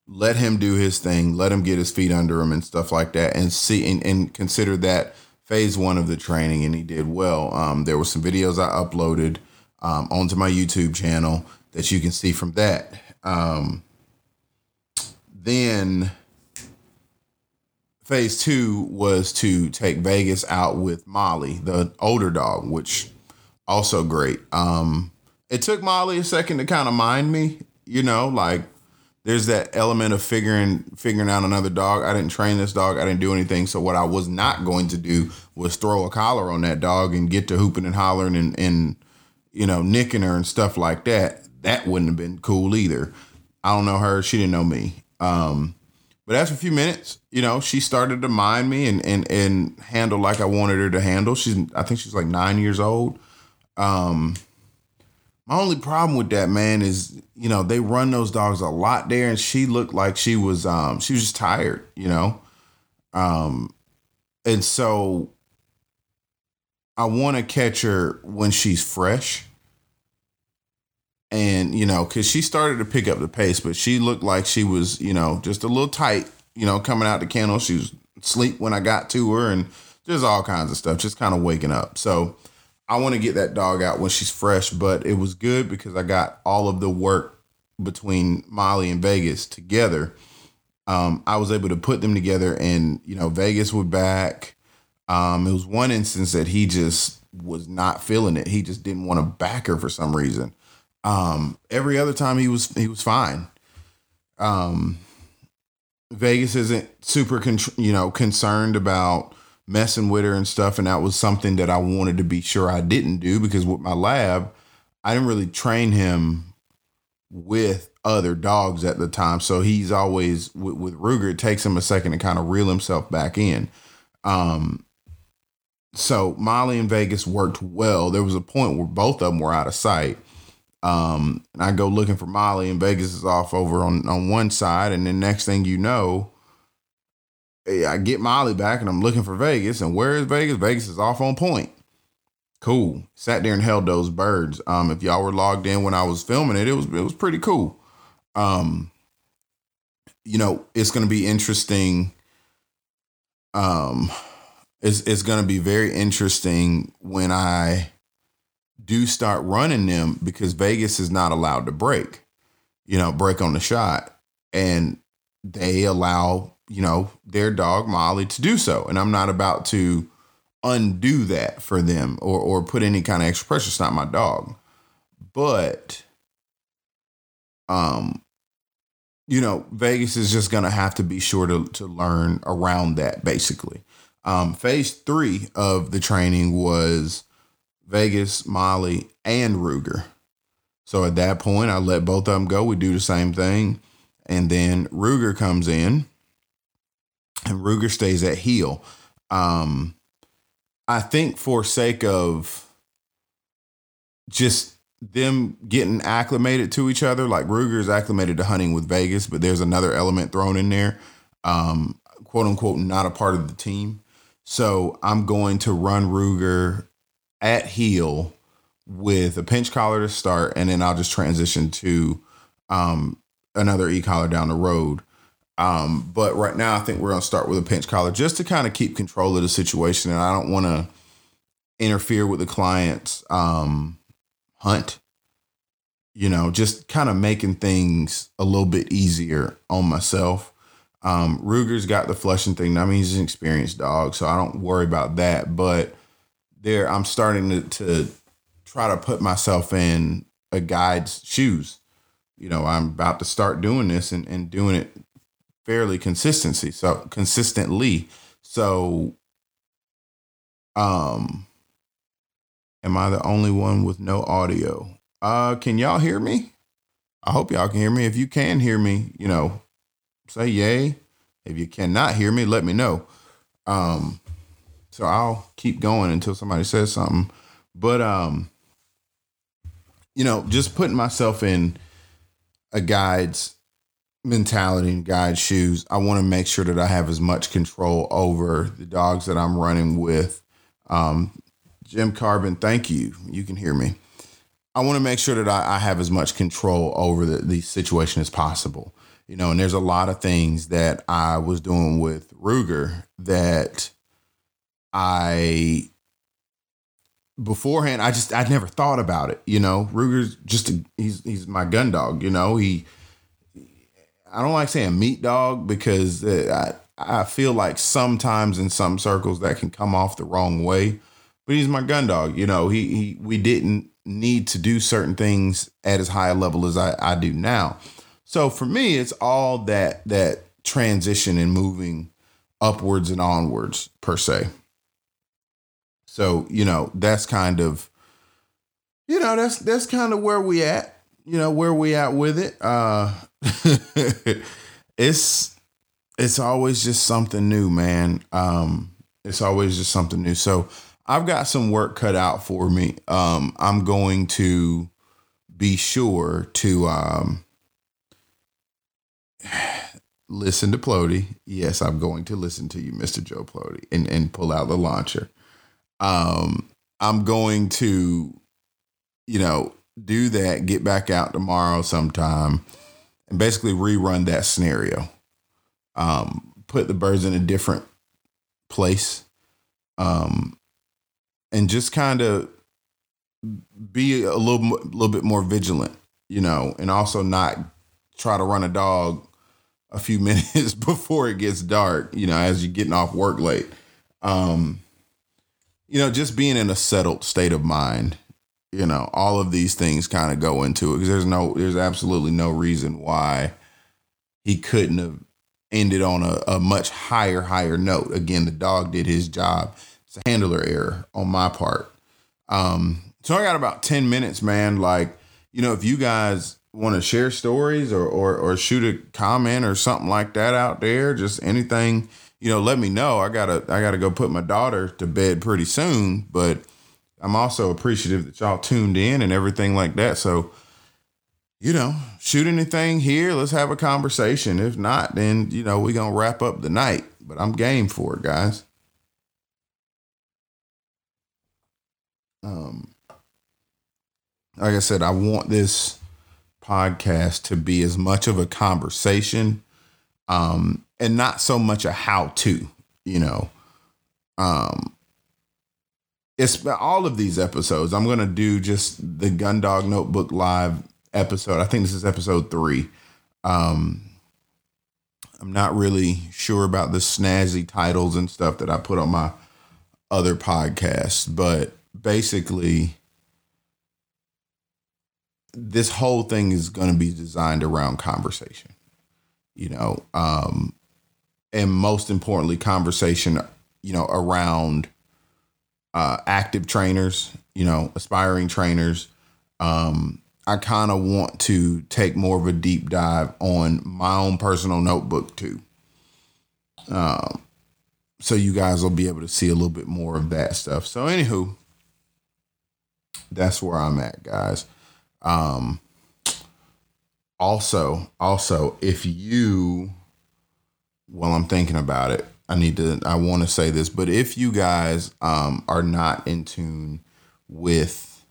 Let him do his thing. Let him get his feet under him and stuff like that, and see and, and consider that phase one of the training. And he did well. Um, there were some videos I uploaded um, onto my YouTube channel that you can see from that. Um, then phase two was to take Vegas out with Molly, the older dog, which also great. Um, it took Molly a second to kind of mind me, you know, like there's that element of figuring figuring out another dog. I didn't train this dog. I didn't do anything. So what I was not going to do was throw a collar on that dog and get to hooping and hollering and and you know nicking her and stuff like that. That wouldn't have been cool either. I don't know her. She didn't know me. Um, but after a few minutes, you know, she started to mind me and and and handle like I wanted her to handle. She's I think she's like nine years old. Um, my only problem with that man is, you know, they run those dogs a lot there, and she looked like she was um she was just tired, you know. Um, and so I want to catch her when she's fresh. And, you know, because she started to pick up the pace, but she looked like she was, you know, just a little tight, you know, coming out the kennel. She was asleep when I got to her and just all kinds of stuff, just kind of waking up. So I want to get that dog out when she's fresh, but it was good because I got all of the work between Molly and Vegas together. Um, I was able to put them together, and you know, Vegas would back. Um, it was one instance that he just was not feeling it. He just didn't want to back her for some reason. Um, every other time he was he was fine. Um, Vegas isn't super, con- you know, concerned about messing with her and stuff, and that was something that I wanted to be sure I didn't do because with my lab, I didn't really train him with other dogs at the time, so he's always with, with Ruger. It takes him a second to kind of reel himself back in. Um, so Molly and Vegas worked well. There was a point where both of them were out of sight um, and I go looking for Molly, and Vegas is off over on on one side, and then next thing you know, eh, I get Molly back, and I'm looking for Vegas, and where is Vegas? Vegas is off on point. Cool. Sat there and held those birds. Um, if y'all were logged in when I was filming it, it was it was pretty cool. Um, you know, it's gonna be interesting. Um, it's it's gonna be very interesting when I do start running them because Vegas is not allowed to break, you know, break on the shot. And they allow, you know, their dog Molly to do so. And I'm not about to undo that for them or or put any kind of extra pressure. It's not my dog. But um you know, Vegas is just gonna have to be sure to to learn around that basically. Um phase three of the training was Vegas, Molly, and Ruger. So at that point, I let both of them go. We do the same thing. And then Ruger comes in, and Ruger stays at heel. Um, I think for sake of just them getting acclimated to each other, like Ruger is acclimated to hunting with Vegas, but there's another element thrown in there, um, quote unquote, not a part of the team. So I'm going to run Ruger at heel with a pinch collar to start, and then I'll just transition to um, another e collar down the road. Um, but right now, I think we're going to start with a pinch collar just to kind of keep control of the situation. And I don't want to interfere with the client's um, hunt, you know, just kind of making things a little bit easier on myself. Um, Ruger's got the flushing thing. I mean, he's an experienced dog, so I don't worry about that. But there I'm starting to, to try to put myself in a guide's shoes. You know, I'm about to start doing this and, and doing it fairly consistency. So consistently. So um am I the only one with no audio? Uh, can y'all hear me? I hope y'all can hear me. If you can hear me, you know, say yay. If you cannot hear me, let me know. Um, so I'll keep going until somebody says something. But um, you know, just putting myself in a guide's mentality and guide shoes, I want to make sure that I have as much control over the dogs that I'm running with. Um, Jim Carbon, thank you. You can hear me. I want to make sure that I, I have as much control over the, the situation as possible. You know, and there's a lot of things that I was doing with Ruger that I beforehand I just I'd never thought about it. You know, Ruger's just a, he's he's my gun dog. You know, he I don't like saying meat dog because I I feel like sometimes in some circles that can come off the wrong way. But he's my gun dog. You know, he he we didn't need to do certain things at as high a level as I, I do now. So for me, it's all that that transition and moving upwards and onwards per se. So, you know, that's kind of you know, that's that's kind of where we at. You know, where we at with it. Uh it's it's always just something new, man. Um it's always just something new. So I've got some work cut out for me. Um, I'm going to be sure to um, listen to Plody. Yes, I'm going to listen to you, Mr. Joe Plody, and, and pull out the launcher. Um, I'm going to, you know, do that, get back out tomorrow sometime, and basically rerun that scenario. Um, put the birds in a different place. Um, and just kind of be a little little bit more vigilant, you know, and also not try to run a dog a few minutes before it gets dark, you know, as you're getting off work late. Um, you know, just being in a settled state of mind, you know, all of these things kind of go into it because there's no, there's absolutely no reason why he couldn't have ended on a, a much higher, higher note. Again, the dog did his job it's a handler error on my part. Um, so I got about 10 minutes, man. Like, you know, if you guys want to share stories or, or or shoot a comment or something like that out there, just anything, you know, let me know. I gotta I gotta go put my daughter to bed pretty soon, but I'm also appreciative that y'all tuned in and everything like that. So, you know, shoot anything here. Let's have a conversation. If not, then you know, we're gonna wrap up the night. But I'm game for it, guys. um, like I said, I want this podcast to be as much of a conversation um, and not so much a how to, you know. Um, it's all of these episodes. I'm to do just the Gundog Notebook Live episode. I think this is episode three. Um, I'm not really sure about the snazzy titles and stuff that I put on my other podcasts, but basically this whole thing is going to be designed around conversation you know um and most importantly conversation you know around uh active trainers you know aspiring trainers. Um i kind of want to take more of a deep dive on my own personal notebook too. Um so you guys will be able to see a little bit more of that stuff. So anywho that's where I'm at, guys. Um, also, also, if you, while I'm thinking about it, I need to, I want to say this, but if you guys um, are not in tune with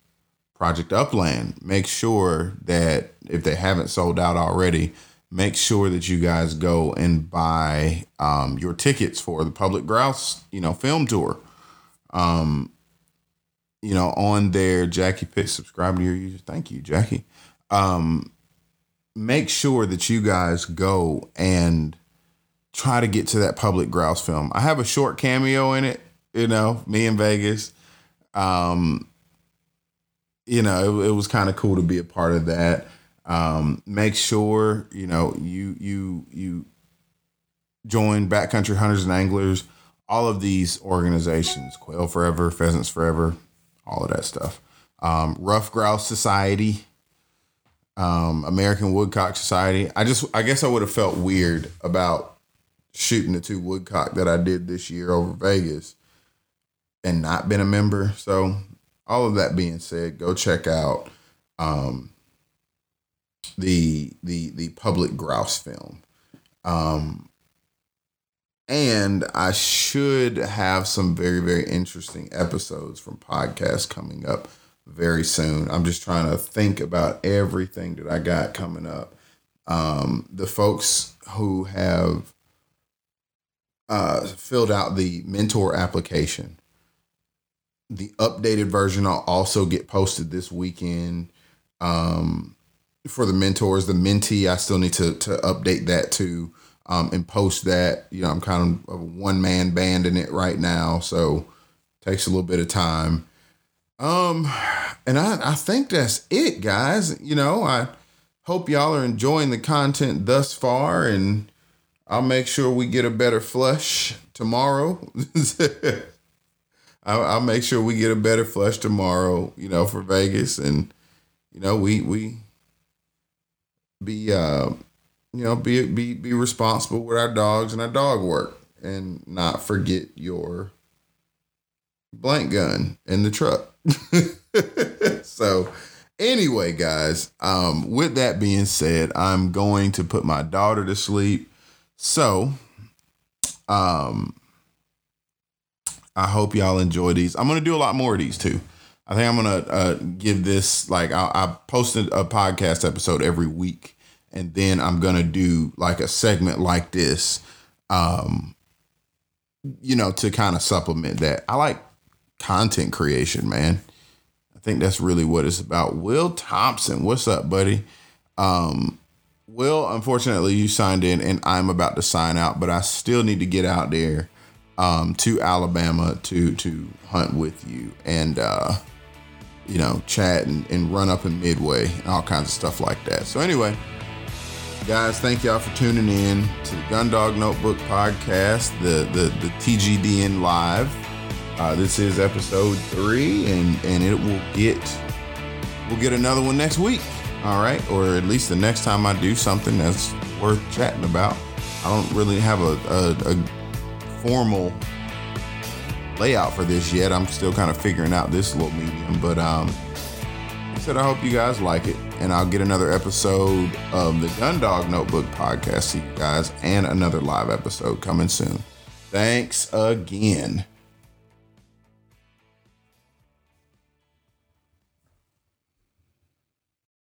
Project Upland, make sure that if they haven't sold out already, make sure that you guys go and buy um, your tickets for the Public Grouse, you know, film tour. Um, you know, on there, Jackie Pick, subscribe to your user. Thank you, Jackie. Um, make sure that you guys go and try to get to that public grouse film. I have a short cameo in it, you know, me in Vegas. Um, you know, it, it was kind of cool to be a part of that. Um, make sure, you know, you you you join Backcountry Hunters and Anglers, all of these organizations, Quail Forever, Pheasants Forever, all of that stuff. um, Ruffed Grouse Society, um, American Woodcock Society. I just, I guess I would have felt weird about shooting the two woodcock that I did this year over Vegas and not been a member. So, all of that being said, go check out um, the the the public grouse film. Um, and I should have some very very interesting episodes from podcasts coming up very soon. I'm just trying to think about everything that I got coming up. Um, the folks who have uh, filled out the mentor application. The updated version will also get posted this weekend. Um, for the mentors, the mentee, I still need to to update that too um, and post that. You know, I'm kind of a one man band in it right now, so takes a little bit of time. Um, and I I think that's it, guys. You know, I hope y'all are enjoying the content thus far, and I'll make sure we get a better flush tomorrow. I'll, I'll make sure we get a better flush tomorrow. You know, for Vegas, and you know, we we be uh you know be be be responsible with our dogs and our dog work and not forget your blank gun in the truck so anyway guys um with that being said i'm going to put my daughter to sleep so um i hope y'all enjoy these i'm gonna do a lot more of these too I think I'm gonna uh, give this like I, I posted a podcast episode every week, and then I'm gonna do like a segment like this, um, you know, to kind of supplement that. I like content creation, man. I think that's really what it's about. Will Thompson, what's up, buddy? Um, Will, unfortunately, you signed in, and I'm about to sign out, but I still need to get out there um, to Alabama to to hunt with you and. uh you know, chat and, and run up in Midway and all kinds of stuff like that. So, anyway, guys, thank y'all for tuning in to the Gundog Notebook podcast, the the, the TGDN live. Uh, this is episode three, and and it will get we'll get another one next week. All right, or at least the next time I do something that's worth chatting about. I don't really have a, a, a formal layout for this yet. I'm still kind of figuring out this little medium, but um, I said I hope you guys like it, and I'll get another episode of the Gundog Notebook podcast to you guys, and another live episode coming soon. Thanks again.